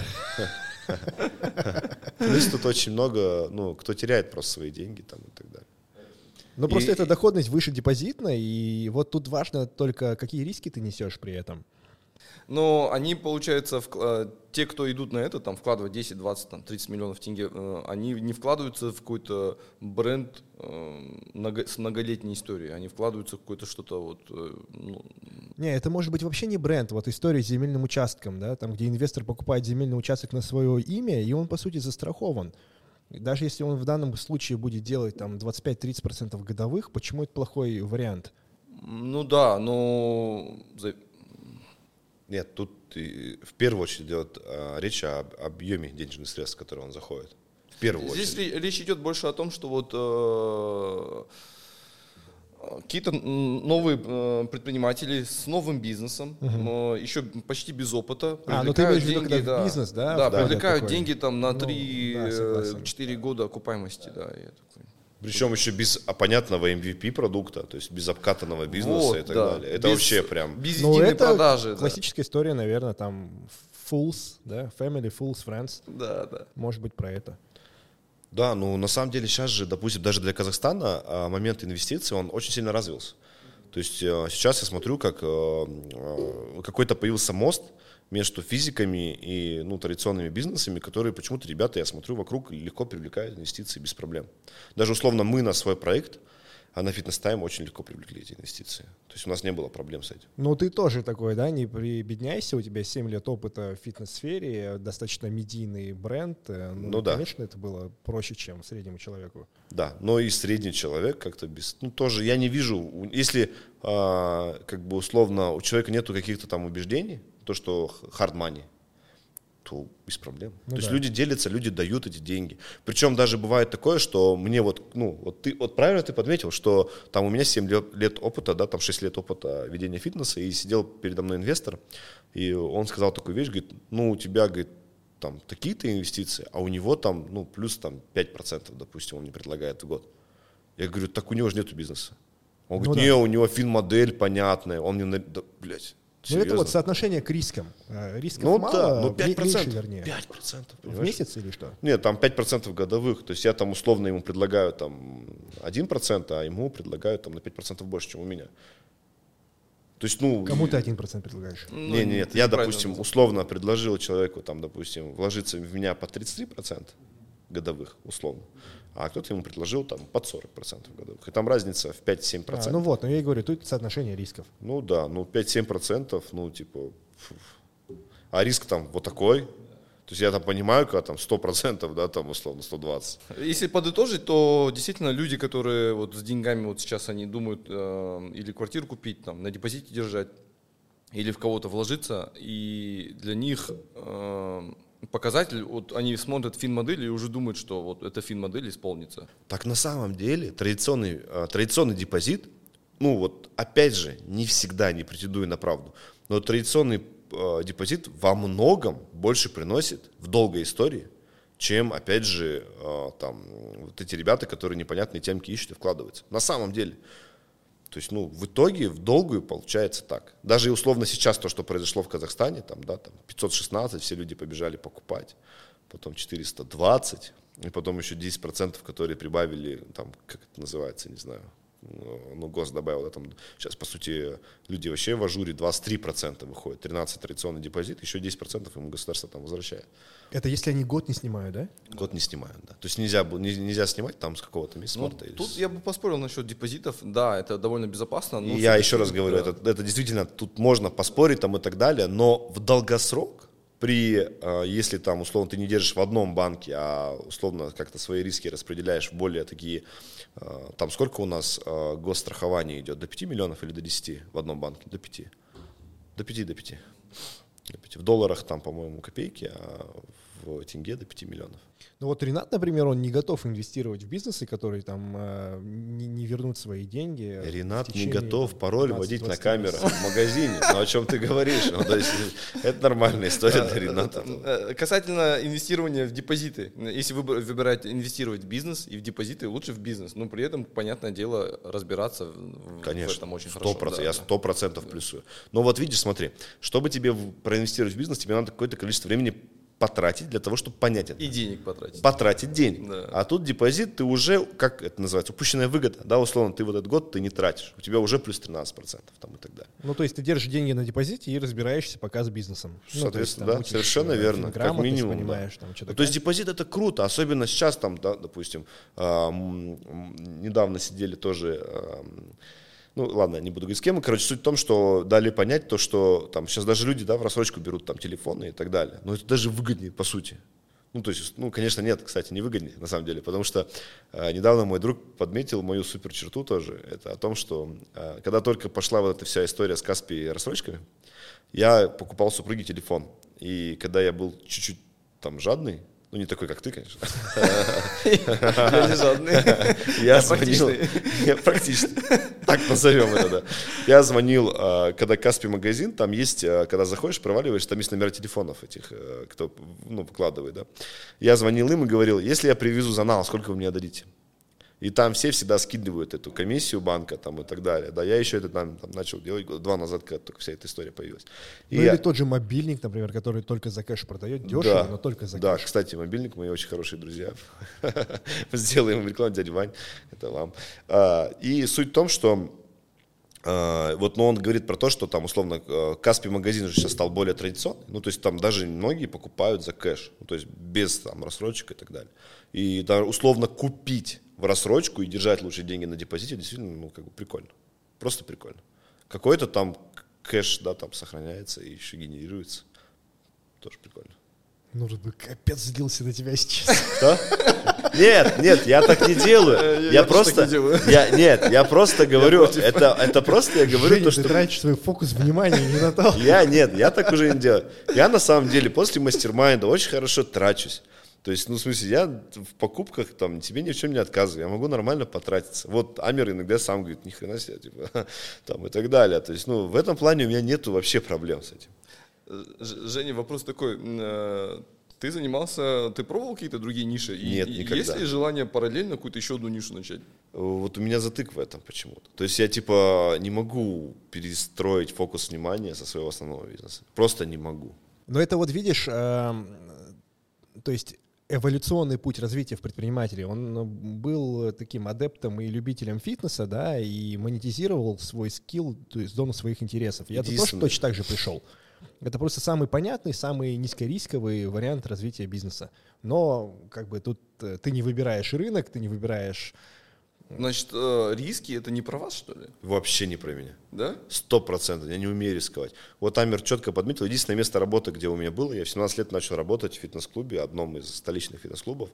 Плюс тут очень много, ну, кто теряет просто свои деньги там и так далее. Ну, просто эта доходность выше депозитной, и вот тут важно только, какие риски ты несешь при этом. Но они, получается, в, э, те, кто идут на это, там, вкладывать 10, 20, там, 30 миллионов тенге, э, они не вкладываются в какой-то бренд э, с многолетней историей, они вкладываются в какое-то что-то вот... Ну... Не, это может быть вообще не бренд, вот история с земельным участком, да, там, где инвестор покупает земельный участок на свое имя, и он, по сути, застрахован. Даже если он в данном случае будет делать там 25-30% годовых, почему это плохой вариант? Ну да, но... Нет, тут и в первую очередь идет а, речь об объеме денежных средств, в которые он заходит. В первую Здесь очередь. ре- речь идет больше о том, что вот э, какие-то новые э, предприниматели с новым бизнесом, э, еще почти без опыта, А, ну ты в виду, деньги, в да, бизнес, да, да, входят привлекают такой? деньги там на Ну, 3-4 да, согласен. года окупаемости, да. я такой. Причем еще без а, понятного MVP продукта, то есть без обкатанного бизнеса Вот, и так да. далее. Это Без- вообще прям... Без Ну, единой это продажи. да. классическая история, наверное, там Fools, да, Family, Fools, Friends. Да, да. Может быть, про это. Да, ну на самом деле сейчас же, допустим, даже для Казахстана а, момент инвестиций, он очень сильно развился. То есть э, сейчас я смотрю, как э, какой-то появился мост между физиками и ну, традиционными бизнесами, которые почему-то ребята, я смотрю, вокруг легко привлекают инвестиции без проблем. Даже условно мы на свой проект, а на фитнес тайм очень легко привлекли эти инвестиции. То есть у нас не было проблем с этим. Ну, ты тоже такой, да, не прибедняйся, у тебя 7 лет опыта в фитнес-сфере, достаточно медийный бренд. э, Ну да. Конечно, это было проще, чем среднему человеку. Да, но и средний человек как-то без, ну тоже я не вижу, если а, как бы условно у человека нету каких-то там убеждений, то что hard money, то без проблем. Ну то есть да. люди делятся, люди дают эти деньги. Причем даже бывает такое, что мне вот, ну, вот ты, вот правильно ты подметил, что там у меня 7 лет, лет опыта, да, там 6 лет опыта ведения фитнеса, и сидел передо мной инвестор, и он сказал такую вещь, говорит, ну, у тебя, говорит, там такие-то инвестиции, а у него там, ну, плюс там 5%, допустим, он мне предлагает в год. Я говорю, так у него же нету бизнеса. Он Ну говорит, да. не, у него фин-модель понятная, он мне, да, блядь, Ну, это серьезно? вот соотношение к рискам. Э, Рисков Ну мало, да, ме- 5%, меньше, вернее. 5%, В понимаешь? месяц или что? Нет, там 5% годовых. То есть я там условно ему предлагаю там 1%, а ему предлагают там на 5% больше, чем у меня. То есть, ну... Кому ты 1% предлагаешь? Ну, Не, не, нет, ты я, допустим, условно предложил человеку, там, допустим, вложиться в меня по 33% годовых, условно, а кто-то ему предложил там под 40% годовых. И там разница в 5-7%. А, ну вот, но я и говорю, тут соотношение рисков. Ну да, ну 5-7%, ну типа, фу. а риск там вот такой. То есть я там понимаю, когда там 100%, да, там условно 120. Если подытожить, то действительно люди, которые вот с деньгами вот сейчас они думают э, или квартиру купить, там, на депозите держать, или в кого-то вложиться, и для них э, показатель, вот они смотрят фин-модель и уже думают, что вот эта фин-модель исполнится. Так на самом деле традиционный, а, традиционный депозит, ну вот опять же, не всегда не претендую на правду, но традиционный а, депозит во многом больше приносит в долгой истории, чем, опять же, а, там, вот эти ребята, которые непонятные темки ищут и вкладываются. На самом деле. То есть, ну, в итоге, в долгую получается так. Даже и условно сейчас то, что произошло в Казахстане, там, да, там 516, все люди побежали покупать, потом 420, и потом еще 10%, которые прибавили, там, как это называется, не знаю, ну, ну, ГОС добавил, да, там, сейчас, по сути, люди вообще в ажуре 23% выходит, 13 традиционный депозит, еще 10% ему государство там возвращает. Это если они год не снимают, да? Год не снимают, да. То есть нельзя, нельзя снимать там с какого-то месяца Ну, или тут с- я бы поспорил насчет депозитов. Да, это довольно безопасно. но я еще раз говорю, да. это, это действительно, тут можно поспорить там и так далее, но в долгосрок, при, э, если там, условно, ты не держишь в одном банке, а условно как-то свои риски распределяешь в более такие, э, там сколько у нас э, госстрахование идет, до 5 миллионов или до 10 в одном банке? До 5. До 5, до 5. До 5. В долларах там, по-моему, копейки, а в тенге до 5 миллионов. Ну вот Ренат, например, он не готов инвестировать в бизнесы, которые там э, не, не вернут свои деньги. Ренат не готов пароль 15-20 вводить на камеру в магазине. Ну, о чем ты говоришь? Ну, то есть, это нормальная история для Рената. Э, Касательно инвестирования в депозиты. Если вы выбираете инвестировать в бизнес и в депозиты, лучше в бизнес. Но при этом, понятное дело, разбираться в в Конечно, этом очень сто хорошо. процентов, да, я сто процентов плюсую. Но вот видишь, смотри, чтобы тебе проинвестировать в бизнес, тебе надо какое-то количество времени потратить для того, чтобы понять это. И денег потратить. Потратить денег. Да. А тут депозит, ты уже, как это называется, упущенная выгода, да, условно, ты вот этот год ты не тратишь, у тебя уже плюс 13% там и так далее. Ну, то есть ты держишь деньги на депозите и разбираешься пока с бизнесом. Ну, то есть Соответственно, там да, учишь, совершенно э, верно, как минимум. да. понимаешь, там что-то. Ну, то есть депозит это круто, особенно сейчас там, да, допустим, м, м, недавно сидели тоже, м, ну ладно, не буду говорить с кем, короче, суть в том, что дали понять то, что там сейчас даже люди, да, в рассрочку берут там телефоны и так далее, но это даже выгоднее по сути. Ну, то есть, ну, конечно, нет, кстати, не выгоднее, на самом деле, потому что э, недавно мой друг подметил мою супер черту тоже, это о том, что э, когда только пошла вот эта вся история с Каспи и рассрочками, я покупал супруге телефон, и когда я был чуть-чуть там жадный, ну, не такой, как ты, конечно. Я не жадный. Я звонил... Я Практически. Так назовем это, да. Я звонил, а, когда Каспи магазин, там есть, а, когда заходишь, проваливаешь, там есть номера телефонов этих, э, кто, ну, выкладывает, да. Я звонил им и говорил, если я привезу за нал, сколько вы мне отдадите? И там все всегда скидывают эту комиссию банка там, и так далее. Да, я еще это там, там начал делать года два назад, когда только вся эта история появилась. И Ну я- или тот же мобильник, например, который только за кэш продает, дешево, но только за да, кэш. кстати, мобильник мои очень хорошие друзья. Сделаем рекламу, дядя Вань, это вам. А, И суть в том, что вот, но он говорит про то, что там условно э, Каспи магазин уже сейчас стал более традиционный, ну то есть там даже многие покупают за кэш, ну, то есть без там рассрочек и так далее. И даже условно купить в рассрочку и держать лучше деньги на депозите действительно, ну как бы прикольно, просто прикольно. Какой-то там кэш, да, там сохраняется и еще генерируется, тоже прикольно. Нурбек бы капец злился на тебя сейчас. Что? Нет, нет, я так не делаю. Я я тоже просто, не делаю. я, нет, я просто говорю, это, это просто я говорю Женя, то, ты что тратишь свой фокус внимания не на то. я нет, я так уже не делаю. Я на самом деле после мастер-майнда очень хорошо трачусь. То есть, ну, в смысле, я в покупках там тебе ни в чем не отказываю, я могу нормально потратиться. Вот Амер иногда сам говорит, ни хрена себе, типа, там и так далее. То есть, ну, в этом плане у меня нету вообще проблем с этим. Женя, вопрос такой. э, Ты занимался, ты пробовал какие-то другие ниши? И- Нет, и никогда. Есть ли желание параллельно какую-то еще одну нишу начать? Вот у меня затык в этом почему-то. То есть я типа не могу перестроить фокус внимания со своего основного бизнеса. Просто не могу. Но это вот видишь, эм, то есть эволюционный путь развития в предпринимателе, он э, был таким адептом и любителем фитнеса, да, и монетизировал свой скилл, то есть зону своих интересов. Я тоже точно так же пришел. Это просто самый понятный, самый низкорисковый вариант развития бизнеса. Но как бы тут э, ты не выбираешь рынок, ты не выбираешь Значит, э, риски это не про вас, что ли? Вообще не про меня. Да? Сто процентов. Я не умею рисковать. Вот Амер четко подметил. Единственное место работы, где у меня было, я в 17 лет начал работать в фитнес-клубе, одном из столичных фитнес-клубов,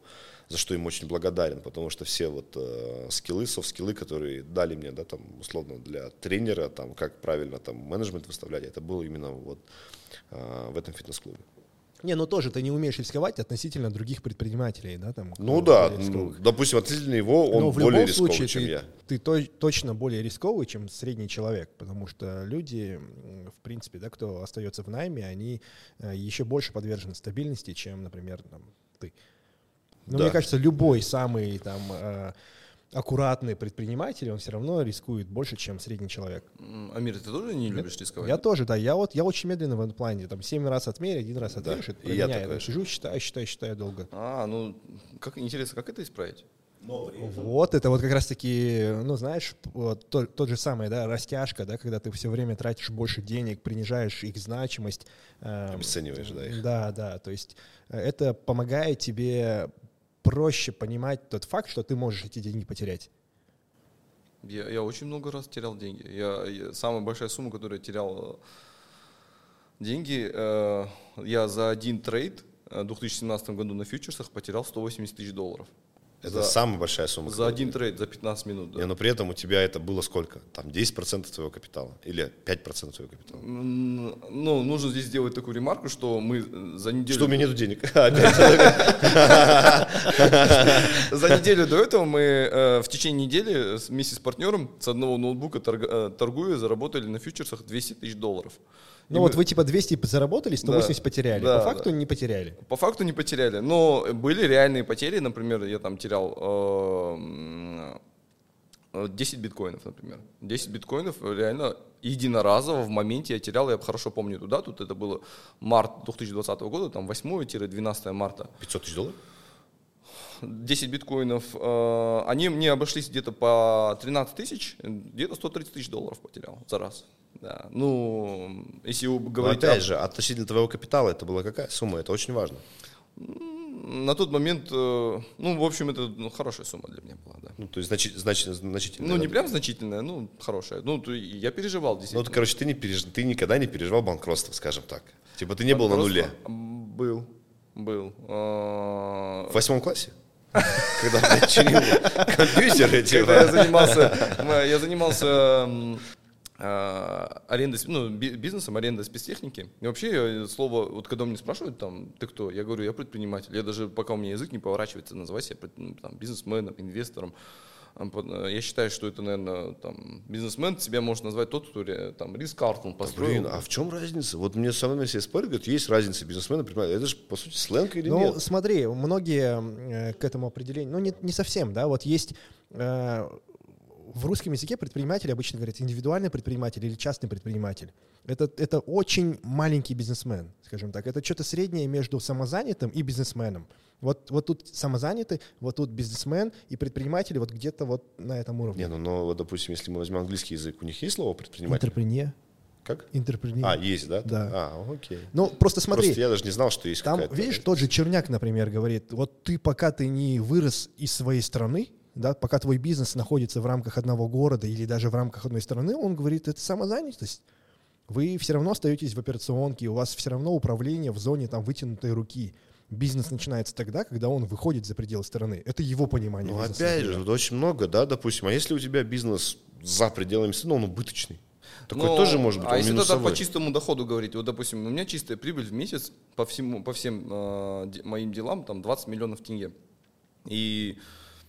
за что им очень благодарен, потому что все вот э, скиллы, софт-скиллы, которые дали мне, да, там, условно, для тренера, там, как правильно там менеджмент выставлять, это было именно вот э, в этом фитнес-клубе. Не, ну тоже ты не умеешь рисковать относительно других предпринимателей, да, там. Ну да, ну, допустим, относительно его он Но в более любом рисковый, случае чем ты, я. ты то- точно более рисковый, чем средний человек, потому что люди, в принципе, да, кто остается в найме, они э, еще больше подвержены стабильности, чем, например, там, ты. Но Да. мне кажется, любой самый там э, аккуратный предприниматель, он все равно рискует больше, чем средний человек. Амир, ты тоже не любишь рисковать? Я тоже, да. Я вот я очень медленно в этом плане. Там семь раз отмерь, один раз Да, отрежь. Это и про я меня. Я сижу, считаю, считаю, считаю долго. А, ну, как интересно, как это исправить? Вот, это вот как раз-таки, ну, знаешь, вот то- тот же самый, да, растяжка, да, когда ты все время тратишь больше денег, принижаешь их значимость. эм, Обесцениваешь, да, их. Да, да, то есть э, это помогает тебе проще понимать тот факт, что ты можешь эти деньги потерять. Я, я очень много раз терял деньги. Я, я- самая большая сумма, которую я терял э, деньги, э, я за один trade э, в 2017 году на фьючерсах потерял 180 тысяч долларов. Это за, самая большая сумма. за один trade, за 15 минут. да. Не, но при этом у тебя это было сколько? Там 10% твоего капитала? Или 5% твоего капитала? Ну, нужно здесь сделать такую ремарку, что мы э, за неделю... Что у меня нету денег? За неделю до этого мы э, в течение недели вместе с партнером с одного ноутбука э, торгуя заработали на фьючерсах 200 тысяч долларов. Ну вот мы- вы типа 200 заработали, 180 потеряли. Да, По факту да. не потеряли. По факту не потеряли, но были реальные потери, например, я там терял э, м, э, 10 биткоинов, например. 10 биткоинов реально единоразово в моменте я терял, я хорошо помню эту дату, это было март 2020 года, там 8-12 марта. 500 тысяч долларов? 10 биткоинов, э, они мне обошлись где-то по 13 тысяч, где-то 130 тысяч долларов потерял за раз. Да. Ну, если Но говорить опять о- же, относительно твоего капитала это была какая сумма? Это очень важно. на тот момент, э, ну, в общем, это ну, хорошая сумма для меня была, да. Ну, то есть значи- значи- значительно. Ну, не прям значительная, ну, хорошая. Ну, то я переживал, Ну, действительно. вот, короче, ты, не переж... ты никогда не переживал банкротство, скажем так. Типа ты не был на нуле. Был. Был. А, В восьмом классе? Когда, блядь, чинил компьютеры, Когда я занимался, я занимался а, арендой, ну, би- бизнесом, арендой спецтехники. И вообще, э, слово, вот когда меня спрашивают, там, ты кто? Я говорю, я предприниматель. Я даже, пока у меня язык не поворачивается, называть себя ну, там, бизнесменом, инвестором. Э, Я считаю, что это, наверное, там, бизнесмен себя может назвать тот, кто там, Рис Картон построил. Блин, а в чем разница? Вот мне со мной все спорят, говорят, есть разница бизнесмена, предпринимателя. Это же, по сути, сленг или Ну, нет? смотри, многие э, к этому определению, ну, не, не совсем, да, вот есть э, в русском языке предприниматель обычно говорят индивидуальный предприниматель или частный предприниматель. Это, это очень маленький бизнесмен, скажем так. Это что-то среднее между самозанятым и бизнесменом. Вот, вот тут самозанятый, вот тут бизнесмен и предприниматели вот где-то вот на этом уровне. Не, ну, но, вот, допустим, если мы возьмем английский язык, у них есть слово предприниматель? Интерпрение. Как? Интерпрение. А, есть, да? Да. А, окей. Ну, просто смотри. Просто я даже не знал, что есть Там, видишь, тот же Черняк, например, говорит, вот ты пока ты не вырос из своей страны, да, пока твой бизнес находится в рамках одного города или даже в рамках одной страны, он говорит, это самозанятость. Вы все равно остаетесь в операционке, у вас все равно управление в зоне там вытянутой руки. Бизнес начинается тогда, когда он выходит за пределы страны. Это его понимание. Ну, бизнеса, опять же, очень много, да, допустим. А если у тебя бизнес за пределами страны, он убыточный? Такой Но- тоже может быть, А если тогда по чистому доходу говорить, вот, допустим, у меня чистая прибыль в месяц по всему, по всем э, де- моим делам там 20 миллионов тенге. И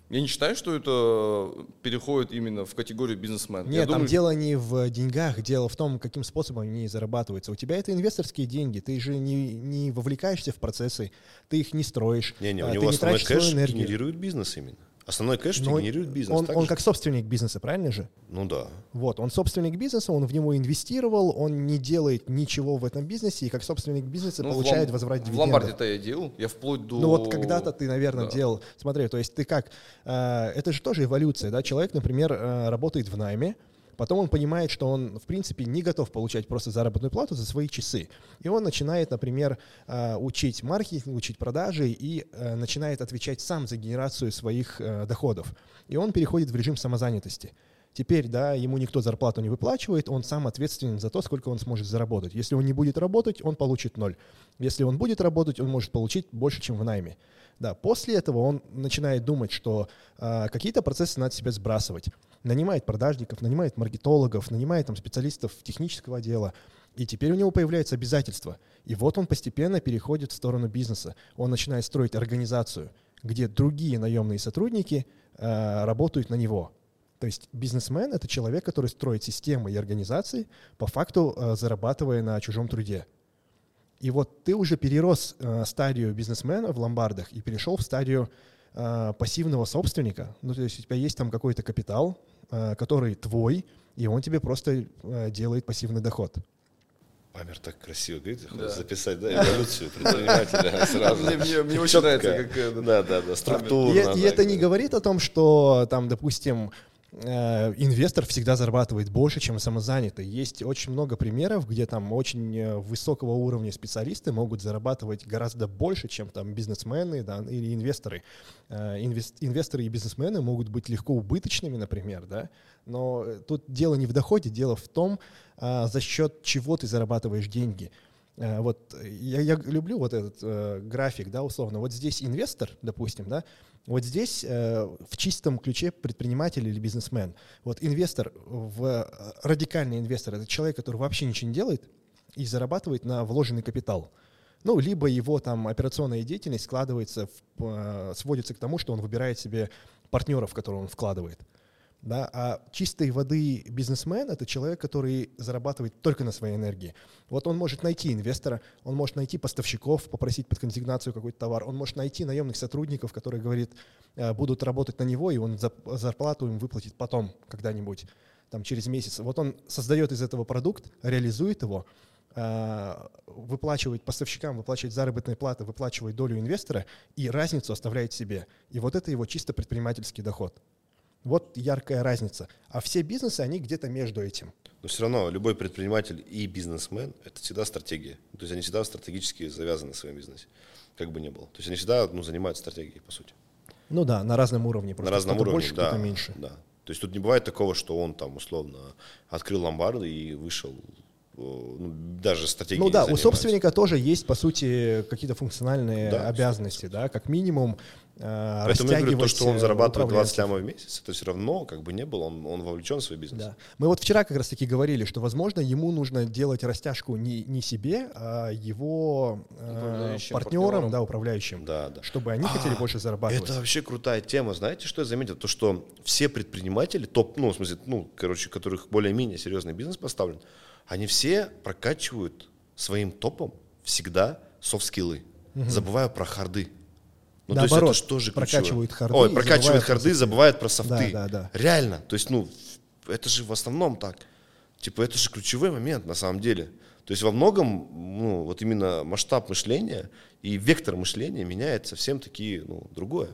я не считаю, что это переходит именно в категорию бизнесмен. Нет, я там думаю, дело не в деньгах, дело в том, каким способом они зарабатываются. У тебя это инвесторские деньги, ты же не, не вовлекаешься в процессы, ты их не строишь, Не-не, а, у ты него не основной тратишь свою кэш энергию. генерирует бизнес именно. Основной кэш Но генерирует бизнес. Он, он как собственник бизнеса, правильно же? Ну да. Вот, он собственник бизнеса, он в него инвестировал, он не делает ничего в этом бизнесе, и как собственник бизнеса ну, в получает лом- возврат В дивидендов. ломбарде-то я делал, я вплоть до... Ну вот когда-то ты, наверное, Да. делал. Смотри, то есть ты как? э, это же тоже эволюция, да? Человек, например, э, работает в найме, потом он понимает, что он, в принципе, не готов получать просто заработную плату за свои часы. И он начинает, например, э, учить маркетинг, учить продажи и э, начинает отвечать сам за генерацию своих э, доходов. И он переходит в режим самозанятости. Теперь, да, ему никто зарплату не выплачивает, он сам ответственен за то, сколько он сможет заработать. Если он не будет работать, он получит ноль. Если он будет работать, он может получить больше, чем в найме. Да, после этого он начинает думать, что а, какие-то процессы надо себе сбрасывать. Нанимает продажников, нанимает маркетологов, нанимает там специалистов технического отдела. И теперь у него появляются обязательства. И вот он постепенно переходит в сторону бизнеса. Он начинает строить организацию, где другие наемные сотрудники а, работают на него. То есть бизнесмен — это человек, который строит системы и организации, по факту а, зарабатывая на чужом труде. И вот ты уже перерос э, стадию бизнесмена в ломбардах и перешел в стадию э, пассивного собственника. Ну, то есть у тебя есть там какой-то капитал, э, который твой, и он тебе просто э, делает пассивный доход. Памер так красиво говорит, Да. записать, да, эволюцию предпринимателя сразу. Мне- мне- мне очень нравится, как, э, Да, да, да, структурно. И, и это не говорит о том, что там, допустим, э, инвестор всегда зарабатывает больше, чем самозанятый. Есть очень много примеров, где там очень э, высокого уровня специалисты могут зарабатывать гораздо больше, чем там бизнесмены да, или инвесторы. Э, инвес- инвесторы и бизнесмены могут быть легко убыточными, например, да, но э, тут дело не в доходе, дело в том, за счет чего ты зарабатываешь деньги. Э, Вот э, я, я люблю вот этот э, график, да, условно. Вот здесь инвестор, допустим, да, вот здесь э, в чистом ключе предприниматель или бизнесмен. Вот инвестор, в, э, радикальный инвестор, это человек, который вообще ничего не делает и зарабатывает на вложенный капитал. Ну, либо его там операционная деятельность складывается, в, э, сводится к тому, что он выбирает себе партнеров, в которые он вкладывает. Да, а чистой воды бизнесмен — это человек, который зарабатывает только на своей энергии. Вот он может найти инвестора, он может найти поставщиков, попросить под консигнацию какой-то товар, он может найти наемных сотрудников, которые, говорит, э, будут работать на него, и он за- зарплату им выплатит потом, когда-нибудь, там, через месяц. Вот он создает из этого продукт, реализует его, э, выплачивает поставщикам, выплачивает заработные платы, выплачивает долю инвестора и разницу оставляет себе. И вот это его чисто предпринимательский доход. Вот яркая разница. А все бизнесы, они где-то между этим. Но все равно любой предприниматель и бизнесмен – это всегда стратегия. То есть они всегда стратегически завязаны в своем бизнесе, как бы ни было. То есть они всегда ну, занимаются стратегией, по сути. Ну да, на разном уровне. На Просто разном кто-то уровне, больше, да, меньше. да. То есть тут не бывает такого, что он там условно открыл ломбарды и вышел ну, даже стратегией Ну да, у собственника тоже есть, по сути, какие-то функциональные Да, обязанности, да, как минимум э, Поэтому я говорю, то, что он э, зарабатывает 20 управленцев. лямов в месяц, это все равно, как бы не было, он, он вовлечен в свой бизнес. Да. Мы вот вчера как раз-таки говорили, что, возможно, ему нужно делать растяжку не, не себе, а его э, партнерам, партнерам. да, управляющим, Да, да. чтобы они хотели А, больше зарабатывать. Это вообще крутая тема. Знаете, что я заметил? То, что все предприниматели, топ, ну, в смысле, ну, короче, у которых более-менее серьезный бизнес поставлен, они все прокачивают своим топом всегда soft skill -ы, забывая про hard -ы. Ну, Наоборот, то есть это же тоже ключевое. прокачивают hard -ы Ой, прокачивают hard -ы, софты. забывают про софты. Да, да, да. Реально. То есть, ну, это же в основном так. Типа, это же ключевой момент на самом деле. То есть во многом, ну, вот именно масштаб мышления и вектор мышления меняет совсем такие, ну, другое.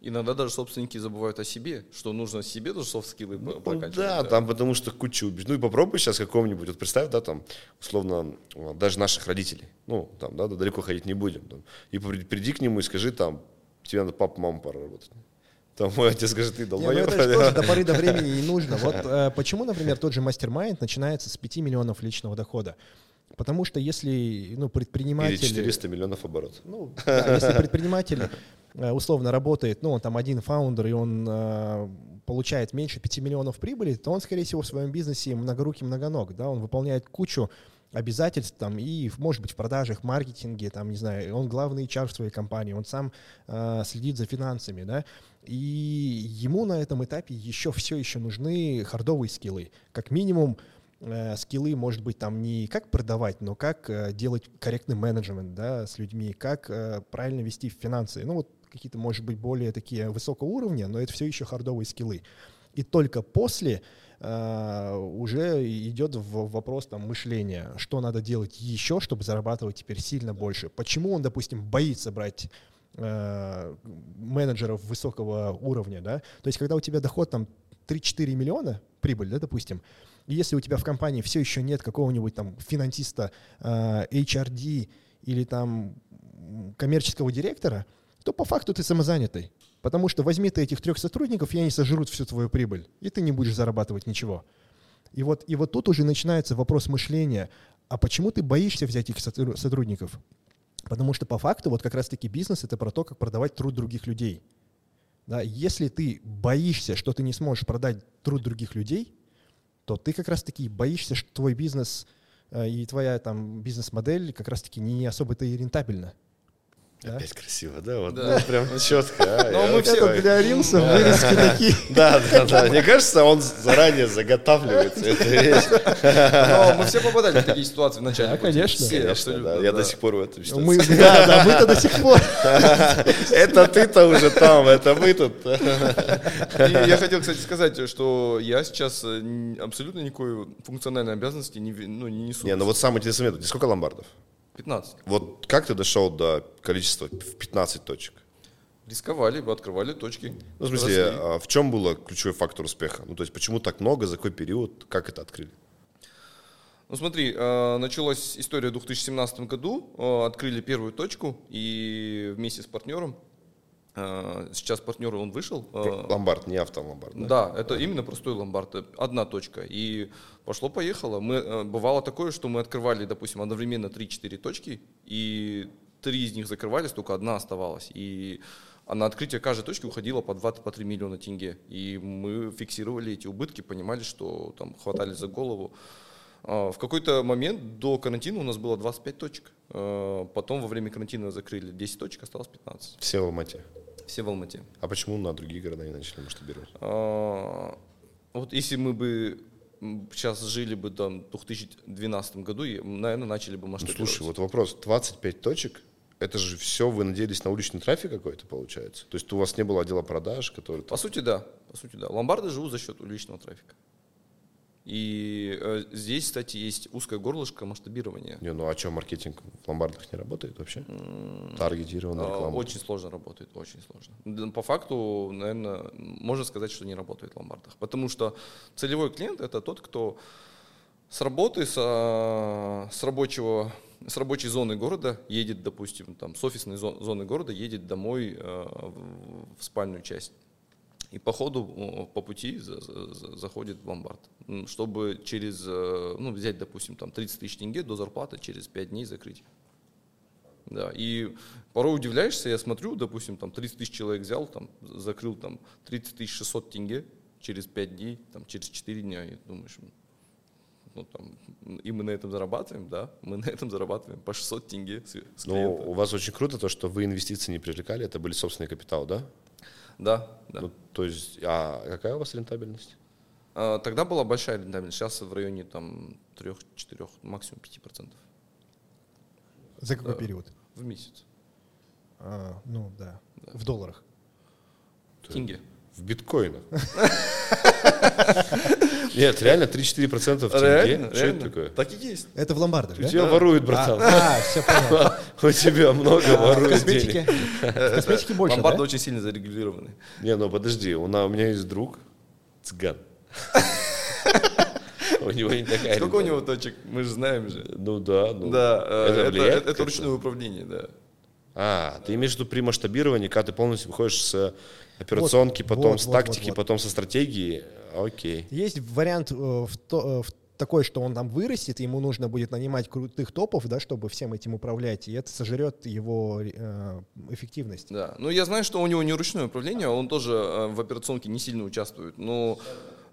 Иногда даже собственники забывают о себе, что нужно себе тоже soft skill -ы Ну, прокачивать. да, там потому что куча убеж- Ну и попробуй сейчас какого-нибудь, вот представь, да, там, условно, э, даже наших родителей, ну, там, да, да, далеко ходить не будем, там, и при- приди к нему и скажи, там, тебе надо папа, мама пора работать. Там мой отец скажет, ты Не, ну долбоёб. это же тоже до поры до времени не нужно. Вот э, почему, например, тот же мастер-майнд начинается с 5 миллионов личного дохода? Потому что если ну, Или предприниматель... 400 миллионов оборот. Ну, да, если предприниматель условно работает, ну, он там один фаундер, и он э, получает меньше 5 миллионов прибыли, то он, скорее всего, в своем бизнесе многорукий многоног, да, он выполняет кучу обязательств там и, может быть, в продажах, маркетинге, там, не знаю, он главный HR в своей компании, он сам э, следит за финансами, да, и ему на этом этапе еще все еще нужны хардовые скиллы. Как минимум, э, скиллы, может быть, там не как продавать, но как э, делать корректный менеджмент да, с людьми, как э, правильно вести финансы. Ну, вот какие-то, может быть, более такие высокого уровня, но это все еще хардовые скиллы. И только после э, уже идет в вопрос там, мышления, что надо делать еще, чтобы зарабатывать теперь сильно больше. Почему он, допустим, боится брать э, менеджеров высокого уровня, да? То есть, когда у тебя доход там 3-4 миллиона, прибыль, да, допустим, и если у тебя в компании все еще нет какого-нибудь там финансиста, э, HRD или там коммерческого директора, то по факту ты самозанятый. Потому что возьми ты этих трех сотрудников, и они сожрут всю твою прибыль, и ты не будешь зарабатывать ничего. И вот, и вот тут уже начинается вопрос мышления. А почему ты боишься взять этих сотру- сотрудников? Потому что по факту вот как раз-таки бизнес — это про то, как продавать труд других людей. Да, если ты боишься, что ты не сможешь продать труд других людей, то ты как раз-таки боишься, что твой бизнес э, и твоя там бизнес-модель как раз-таки не особо-то и рентабельна. Да? Опять красиво, да? Вот, Да. ну, прям четко. а, Но я мы все- для рилсов вырезки такие. Да, да, да. Мне кажется, он заранее заготавливается. эту вещь. Но мы все попадали в такие ситуации вначале. Да, конечно. Все, абсолютно. Я до сих пор в этом ситуации. Мы, да, да, мы-то до сих пор. Это ты-то уже там, это мы тут. Я хотел, кстати, сказать, что я сейчас э, абсолютно никакой функциональной обязанности не, ну, не несу. Не, ну вот самый интересный момент. Сколько ломбардов? 15. Вот как ты дошел до количества в 15 точек? Рисковали, открывали точки. Ну, в смысле, росли. а в чем был ключевой фактор успеха? Ну, то есть, почему так много, за какой период, как это открыли? Ну смотри, э, началась история в 2017 году, э, открыли первую точку, и вместе с партнером, э, сейчас партнер, он вышел. Ломбард, не автоломбард. Да? Да, это именно простой ломбард, одна точка. И пошло-поехало. Мы, э, бывало такое, что мы открывали, допустим, одновременно 3-4 точки, и три из них закрывались, только одна оставалась. И а на открытие каждой точки уходило по 2-3 по 3 миллиона тенге. И мы фиксировали эти убытки, понимали, что там хватали за голову. А, В какой-то момент до карантина у нас было 25 точек. А, Потом во время карантина закрыли 10 точек, осталось 15. Все в Алмате. Все в Алмате. А почему на другие города не начали масштабировать? А, Вот если мы бы сейчас жили бы там в 2012 году, и, наверное, начали бы Ну, масштабировать. слушай, вот вопрос. 25 точек, это же все вы надеялись на уличный трафик какой-то, получается? То есть у вас не было отдела продаж, который... По сути, да. По сути, да. Ломбарды живут за счет личного трафика. И э, здесь, кстати, есть узкое горлышко масштабирования. Не, ну а что, маркетинг в ломбардах не работает вообще? Таргетированная А, реклама. Очень сложно работает, очень сложно. По факту, наверное, можно сказать, что не работает в ломбардах. Потому что целевой клиент это тот, кто с работы, с, с рабочего с рабочей зоны города едет, допустим, там, с офисной зо- зоны города едет домой э, в спальную часть. И по ходу, по пути за- за- за- заходит в ломбард, чтобы через, э, ну, взять, допустим, там 30 тысяч тенге до зарплаты через 5 дней закрыть. Да, и порой удивляешься, я смотрю, допустим, там 30 тысяч человек взял, там, закрыл там 30 тысяч 600 тенге через 5 дней, там, через 4 дня, и думаешь, ну, там, и мы на этом зарабатываем, да, мы на этом зарабатываем по 600 тенге с, с Но клиента. у вас очень круто то, что вы инвестиции не привлекали, это были собственный капитал, да? Да, да. Ну, то есть, а какая у вас рентабельность? А, Тогда была большая рентабельность, сейчас в районе там 3-4, максимум 5% За какой Да. период? в месяц. А, ну да. В долларах. Тенге. В биткоинах. Нет, реально 3-4% в тенге. Реально, Что это такое? Так и есть. Это в ломбардах, У да? тебя воруют, братан. А, все понял. У тебя много А воруют денег. В косметике больше, Ломбарды да? очень сильно зарегулированы. Не, ну подожди, у у меня есть друг, цыган. У него не такая Сколько у него точек? Мы же знаем же. Ну да, ну. Да, э, Это ручное управление, да. А, ты имеешь в виду при масштабировании, когда ты полностью выходишь с операционки, потом вот, с вот, тактики, вот, вот. потом со стратегии. Окей. Есть вариант э, в то- э, в такой, что он там вырастет, ему нужно будет нанимать крутых топов, да, чтобы всем этим управлять, и это сожрет его э, эффективность. Да. Ну, я знаю, что у него не ручное управление, он тоже э, в операционке не сильно участвует. Но,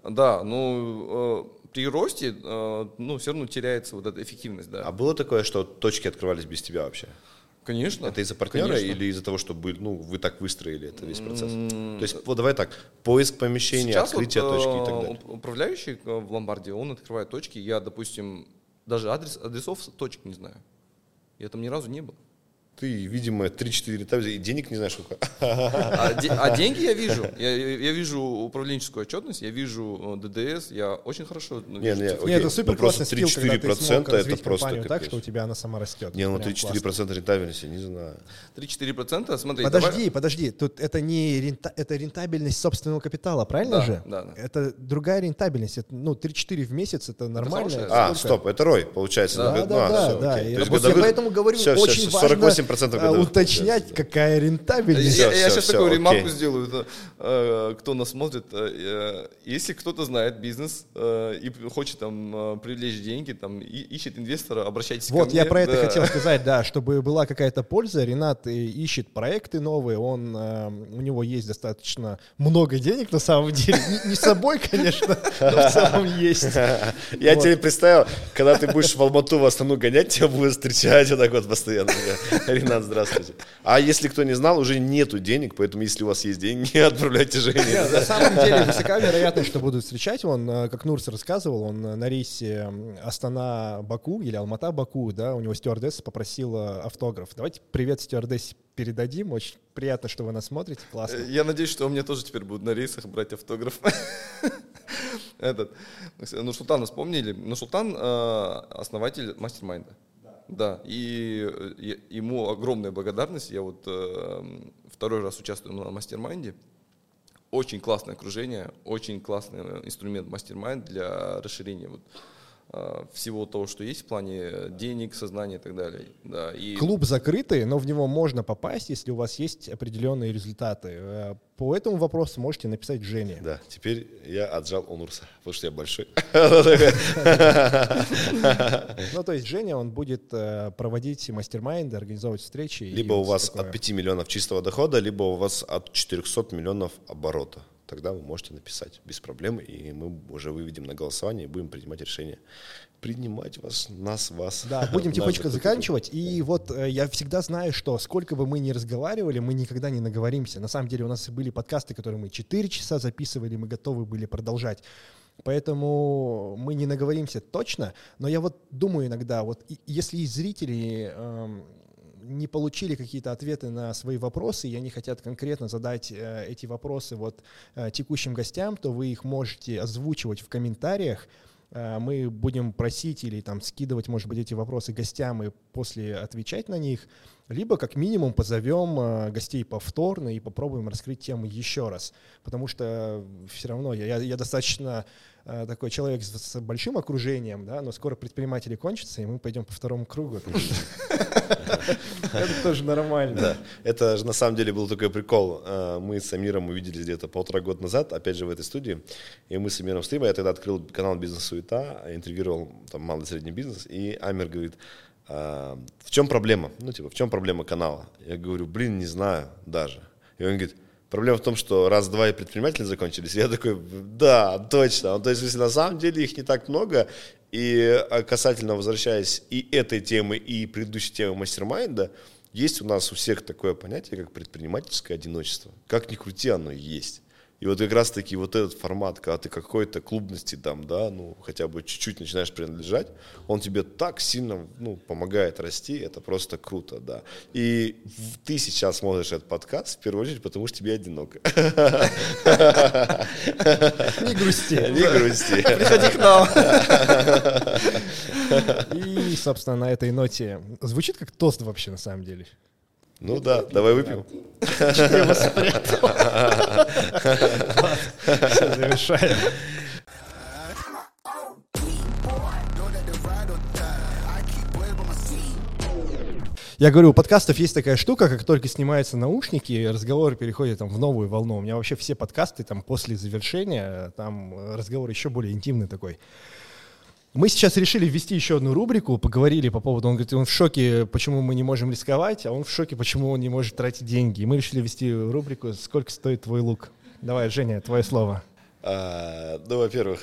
да, ну, э, при росте, э, ну, все равно теряется вот эта эффективность, да. А было такое, что точки открывались без тебя вообще? Конечно. Это из-за партнера Конечно. или из-за того, что были, ну, вы так выстроили это весь процесс? То есть, вот давай так, поиск помещения, Сейчас открытие вот, точки и э, так далее. уп- Управляющий э, в ломбарде, он открывает точки. Я, допустим, даже адрес, адресов точек не знаю. Я там ни разу не был. Ты, видимо, 3-4 этапа, и денег не знаешь сколько. А, де- а деньги я вижу. Я, я- вижу управленческую отчетность, я вижу э, ДДС, я очень хорошо ну, Не, вижу не, окей. Нет, это ну супер просто классный скилл, когда ты 3-4% смог это просто компанию так, что у тебя она сама растет. Не, ну Прям классно. 3-4% рентабельности, не знаю. 3-4%, смотри, Подожди, давай- подожди, тут это не рента- это рентабельность собственного капитала, правильно Да, же? да, да. Это другая рентабельность. Это, ну, 3-4 в месяц это нормально. А, стоп, это Рой, получается. Да, Ну, да, да, да. То есть я поэтому говорю, очень важно 48% а, годовых уточнять, какая Я, рентабельность. Я всё, сейчас такую ремарку окей. сделаю, э, кто нас смотрит. э, э, если кто-то знает бизнес э, и хочет там привлечь деньги, там и- ищет инвестора, обращайтесь ко Вот, мне. я про это хотел сказать, да, чтобы была какая-то польза. Ренат ищет проекты новые, он, у него есть достаточно много денег на самом деле. Не, собой, конечно, но в целом есть. Я Вот. тебе представил, когда ты будешь в Алмату в Астану гонять, тебя будут встречать вот так вот постоянно. Ренат, здравствуйте. А если кто не знал, уже нету денег, поэтому если у вас есть деньги, отправляйте Жене. Нет, на самом деле высока вероятность, что будут встречать. Он, э, как Нурс рассказывал, он э, на рейсе Астана-Баку или Алмата-Баку, да, у него стюардесса попросила автограф. Давайте привет стюардессе передадим. Очень приятно, что вы нас смотрите. Классно. Э, Я надеюсь, что у меня тоже теперь будут на рейсах брать автограф. Этот. Ну, Султана вспомнили. Ну, Султан э, основатель mastermind -а. Да, и э, ему огромная благодарность. Я вот э, второй раз участвую на mastermind -е. Очень классное окружение, очень классный инструмент mastermind для расширения вот, э, всего того, что есть в плане денег, сознания и так далее. Да, и Клуб закрытый, но в него можно попасть, если у вас есть определенные результаты. Э, По этому вопросу можете написать Жене. Да, теперь я отжал у Нурса, потому что я большой. Ну, то есть Женя, он будет э, проводить мастер-майнды, организовывать встречи. Либо у вас от 5 миллионов чистого дохода, либо у вас от 400 миллионов оборота. Тогда вы можете написать без проблем, и мы уже выведем на голосование и будем принимать решение. Принимать вас, нас, вас. Да, будем тихонечко заканчивать. И вот э, я всегда знаю, что сколько бы мы ни разговаривали, мы никогда не наговоримся. На самом деле у нас были подкасты, которые мы 4 часа записывали, мы готовы были продолжать. Поэтому мы не наговоримся точно, но я вот думаю иногда, вот и- если и зрители эм, не получили какие-то ответы на свои вопросы, и они хотят конкретно задать э, эти вопросы вот э, текущим гостям, то вы их можете озвучивать в комментариях. Э, Мы будем просить или там скидывать, может быть, эти вопросы гостям и после отвечать на них, либо как минимум позовем гостей повторно и попробуем раскрыть тему еще раз, потому что все равно я, я- достаточно такой человек с, большим окружением, да, но скоро предприниматели кончатся, и мы пойдем по второму кругу. Это тоже нормально. Это же на самом деле был такой прикол. Э, Мы с Амиром увиделись где-то полтора года назад, опять же в этой студии. И мы с Амиром стоим, а я тогда открыл канал «Бизнес-суета», интервьюировал там малый средний бизнес, и Амир говорит, «А, в чем проблема? Ну, типа, в чем проблема канала? Я говорю, блин, не знаю даже. И он говорит, проблема в том, что раз-два и предприниматели закончились. Я такой, да, точно. Ну, то есть, если на самом деле их не так много, и а, касательно, возвращаясь и этой темы, и предыдущей темы мастер-майнда, есть у нас у всех такое понятие, как предпринимательское одиночество. Как ни крути, оно есть. И вот как раз-таки вот этот формат, когда ты какой-то клубности там, да, ну, хотя бы чуть-чуть начинаешь принадлежать, он тебе так сильно, ну, помогает расти, это просто круто, да. И ты сейчас смотришь этот подкаст, в первую очередь, потому что тебе одиноко. Не грусти. Не грусти. Приходи к нам. И, собственно, на этой ноте звучит как тост вообще на самом деле. Ну да, давай выпьем. Я завершаем. Я говорю, у подкастов есть такая штука, как только снимаются наушники, разговор переходит там в новую волну. У меня вообще все подкасты там после завершения, там разговор еще более интимный такой. Мы сейчас решили ввести еще одну рубрику, поговорили по поводу, он говорит, он в шоке, почему мы не можем рисковать, а он в шоке, почему он не может тратить деньги. И мы решили ввести рубрику «Сколько стоит твой лук?». Давай, Женя, твое слово. А, ну, во-первых,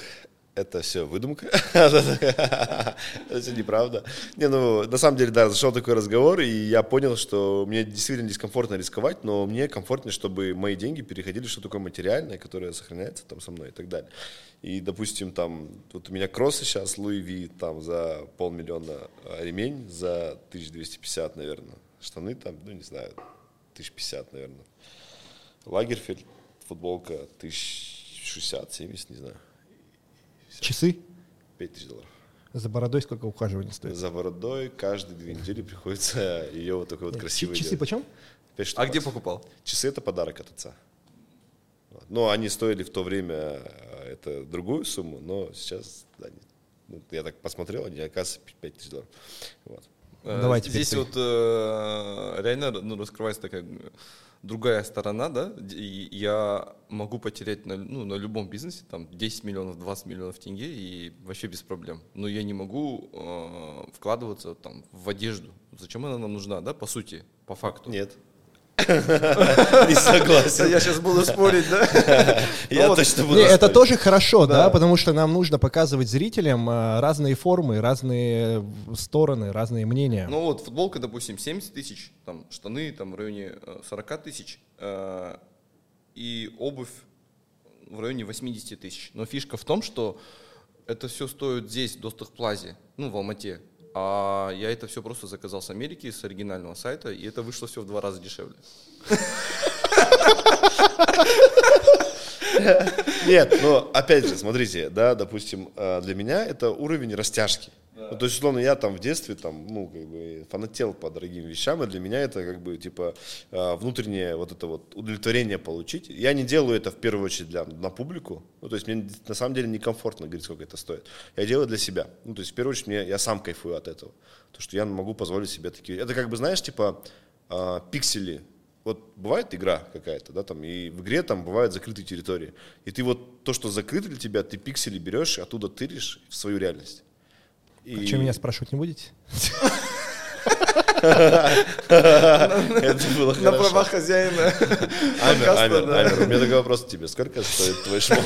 это все выдумка. Это все неправда. Не, ну, на самом деле, да, зашел такой разговор, и я понял, что мне действительно дискомфортно рисковать, но мне комфортнее, чтобы мои деньги переходили что-то такое материальное, которое сохраняется там со мной и так далее. И, допустим, там, вот у меня кроссы сейчас, Луи Ви, там, за полмиллиона а, ремень, за 1250, наверное. Штаны там, ну, не знаю, 1050, наверное. Лагерфельд, футболка 1060, 70, не знаю. Часы? 5000 долларов. За бородой сколько ухаживаний стоит? За бородой каждые две недели приходится ее вот такой вот красивой Часы делать. почем? А где покупал? Часы это подарок от отца. Но они стоили в то время э, это другую сумму, но сейчас, да, не- ну, я так посмотрел, они оказывается 5000 долларов. Вот. Э, Давай теперь Здесь ты. вот э, реально ну, раскрывается такая э, другая сторона, да, я могу потерять на, ну, на любом бизнесе там 10 миллионов, 20 миллионов тенге и вообще без проблем. Но я не могу э, вкладываться там в одежду. Зачем она нам нужна, да, по сути, по факту? Нет. Не согласен. Я сейчас буду спорить, да? Я вот, точно буду Не, это тоже хорошо, да. Потому что нам нужно показывать зрителям э, разные формы, разные э, стороны, разные мнения. Ну вот, футболка, допустим, 70 тысяч, там, штаны там в районе э, 40 тысяч, э, и обувь в районе 80 тысяч. Но фишка в том, что это все стоит здесь, в Достахплазе, ну, в Алмате. А я это все просто заказал с Америки, с оригинального сайта, и это вышло все в два раза дешевле. Нет, но опять же, смотрите, да, допустим, э, для меня это уровень растяжки. Ну, то есть, условно, я там в детстве там, ну, как бы фанател по дорогим вещам, и для меня это как бы типа э, внутреннее вот это вот удовлетворение получить. Я не делаю это в первую очередь для, на публику, ну, то есть мне на самом деле некомфортно говорить, сколько это стоит. Я делаю для себя. Ну, то есть в первую очередь мне, я сам кайфую от этого. То, что я могу позволить себе такие... Это как бы, знаешь, типа э, пиксели вот бывает игра какая-то, да, там, и в игре там бывают закрытые территории. И ты вот то, что закрыто для тебя, ты пиксели берешь, оттуда тыришь в свою реальность. И что, меня спрашивать не будете? это было На хорошо. правах хозяина. Амер, Амер, да. Амер, у меня такой вопрос к тебе. Сколько стоит твой шмот?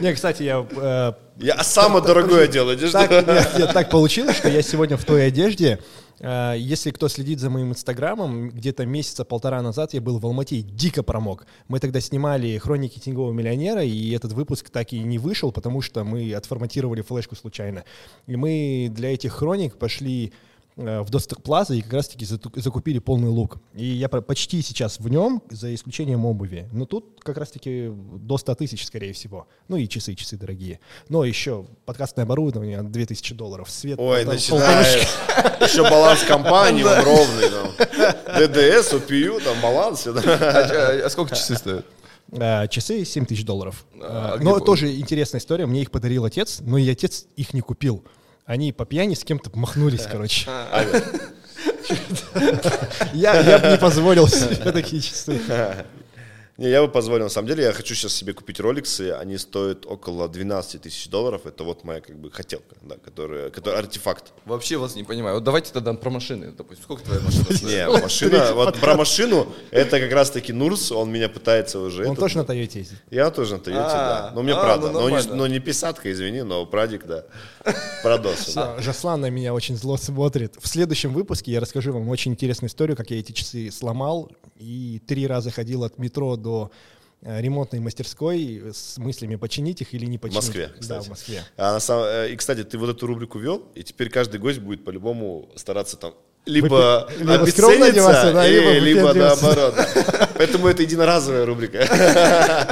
Не, кстати, я э, Я самое дорогое делаю. одежду. Нет, так получилось, что я сегодня в той одежде. Э, Если кто следит за моим инстаграмом, где-то месяца полтора назад я был в Алмате и дико промок. Мы тогда снимали «Хроники теневого миллионера», и этот выпуск так и не вышел, потому что мы отформатировали флешку случайно. И мы для этих хроник пошли в Досток Плаза и как раз-таки закупили полный лук. И я почти сейчас в нем, за исключением обуви. Но тут как раз-таки до 100 тысяч, скорее всего. Ну и часы, часы дорогие. Но еще подкастное оборудование 2000 долларов. Свет. Ой, там начинаешь. Еще баланс компании он ровный. там. ДДС, ОПЮ, там баланс. А, а- сколько часы стоят? Э, часы 7 тысяч долларов. А Э, но тоже интересная история. Мне их подарил отец, но и отец их не купил. Они по пьяни с кем-то махнулись, короче. Я, я бы не позволил себе такие часы. Не, я бы позволил. На самом деле, я хочу сейчас себе купить роликсы. Они стоят около 12 тысяч долларов. Это вот моя как бы хотелка, да, которая, который артефакт. Вообще вас не понимаю. Вот давайте тогда про машины, допустим. Сколько твоя машина стоит? Не, машина, вот про машину, это как раз таки Нурс, он меня пытается уже... Он тоже на Тойоте ездит. Я тоже на Тойоте, А, да. Но у меня а, Прада. ну но, не, нормально. но не писатка, извини, но Прадик, да. Прадос. Жаслан на меня очень зло смотрит. В следующем выпуске я расскажу вам очень интересную историю, как я эти часы сломал и три раза ходил от метро до э, ремонтной мастерской с мыслями починить их или не починить. Москве, Да, кстати. в Москве. А на самом- э, и, кстати, ты вот эту рубрику вел, и теперь каждый гость будет по-любому стараться там либо скромно обесцениться, да, и- либо либо наоборот. да. Поэтому это единоразовая рубрика.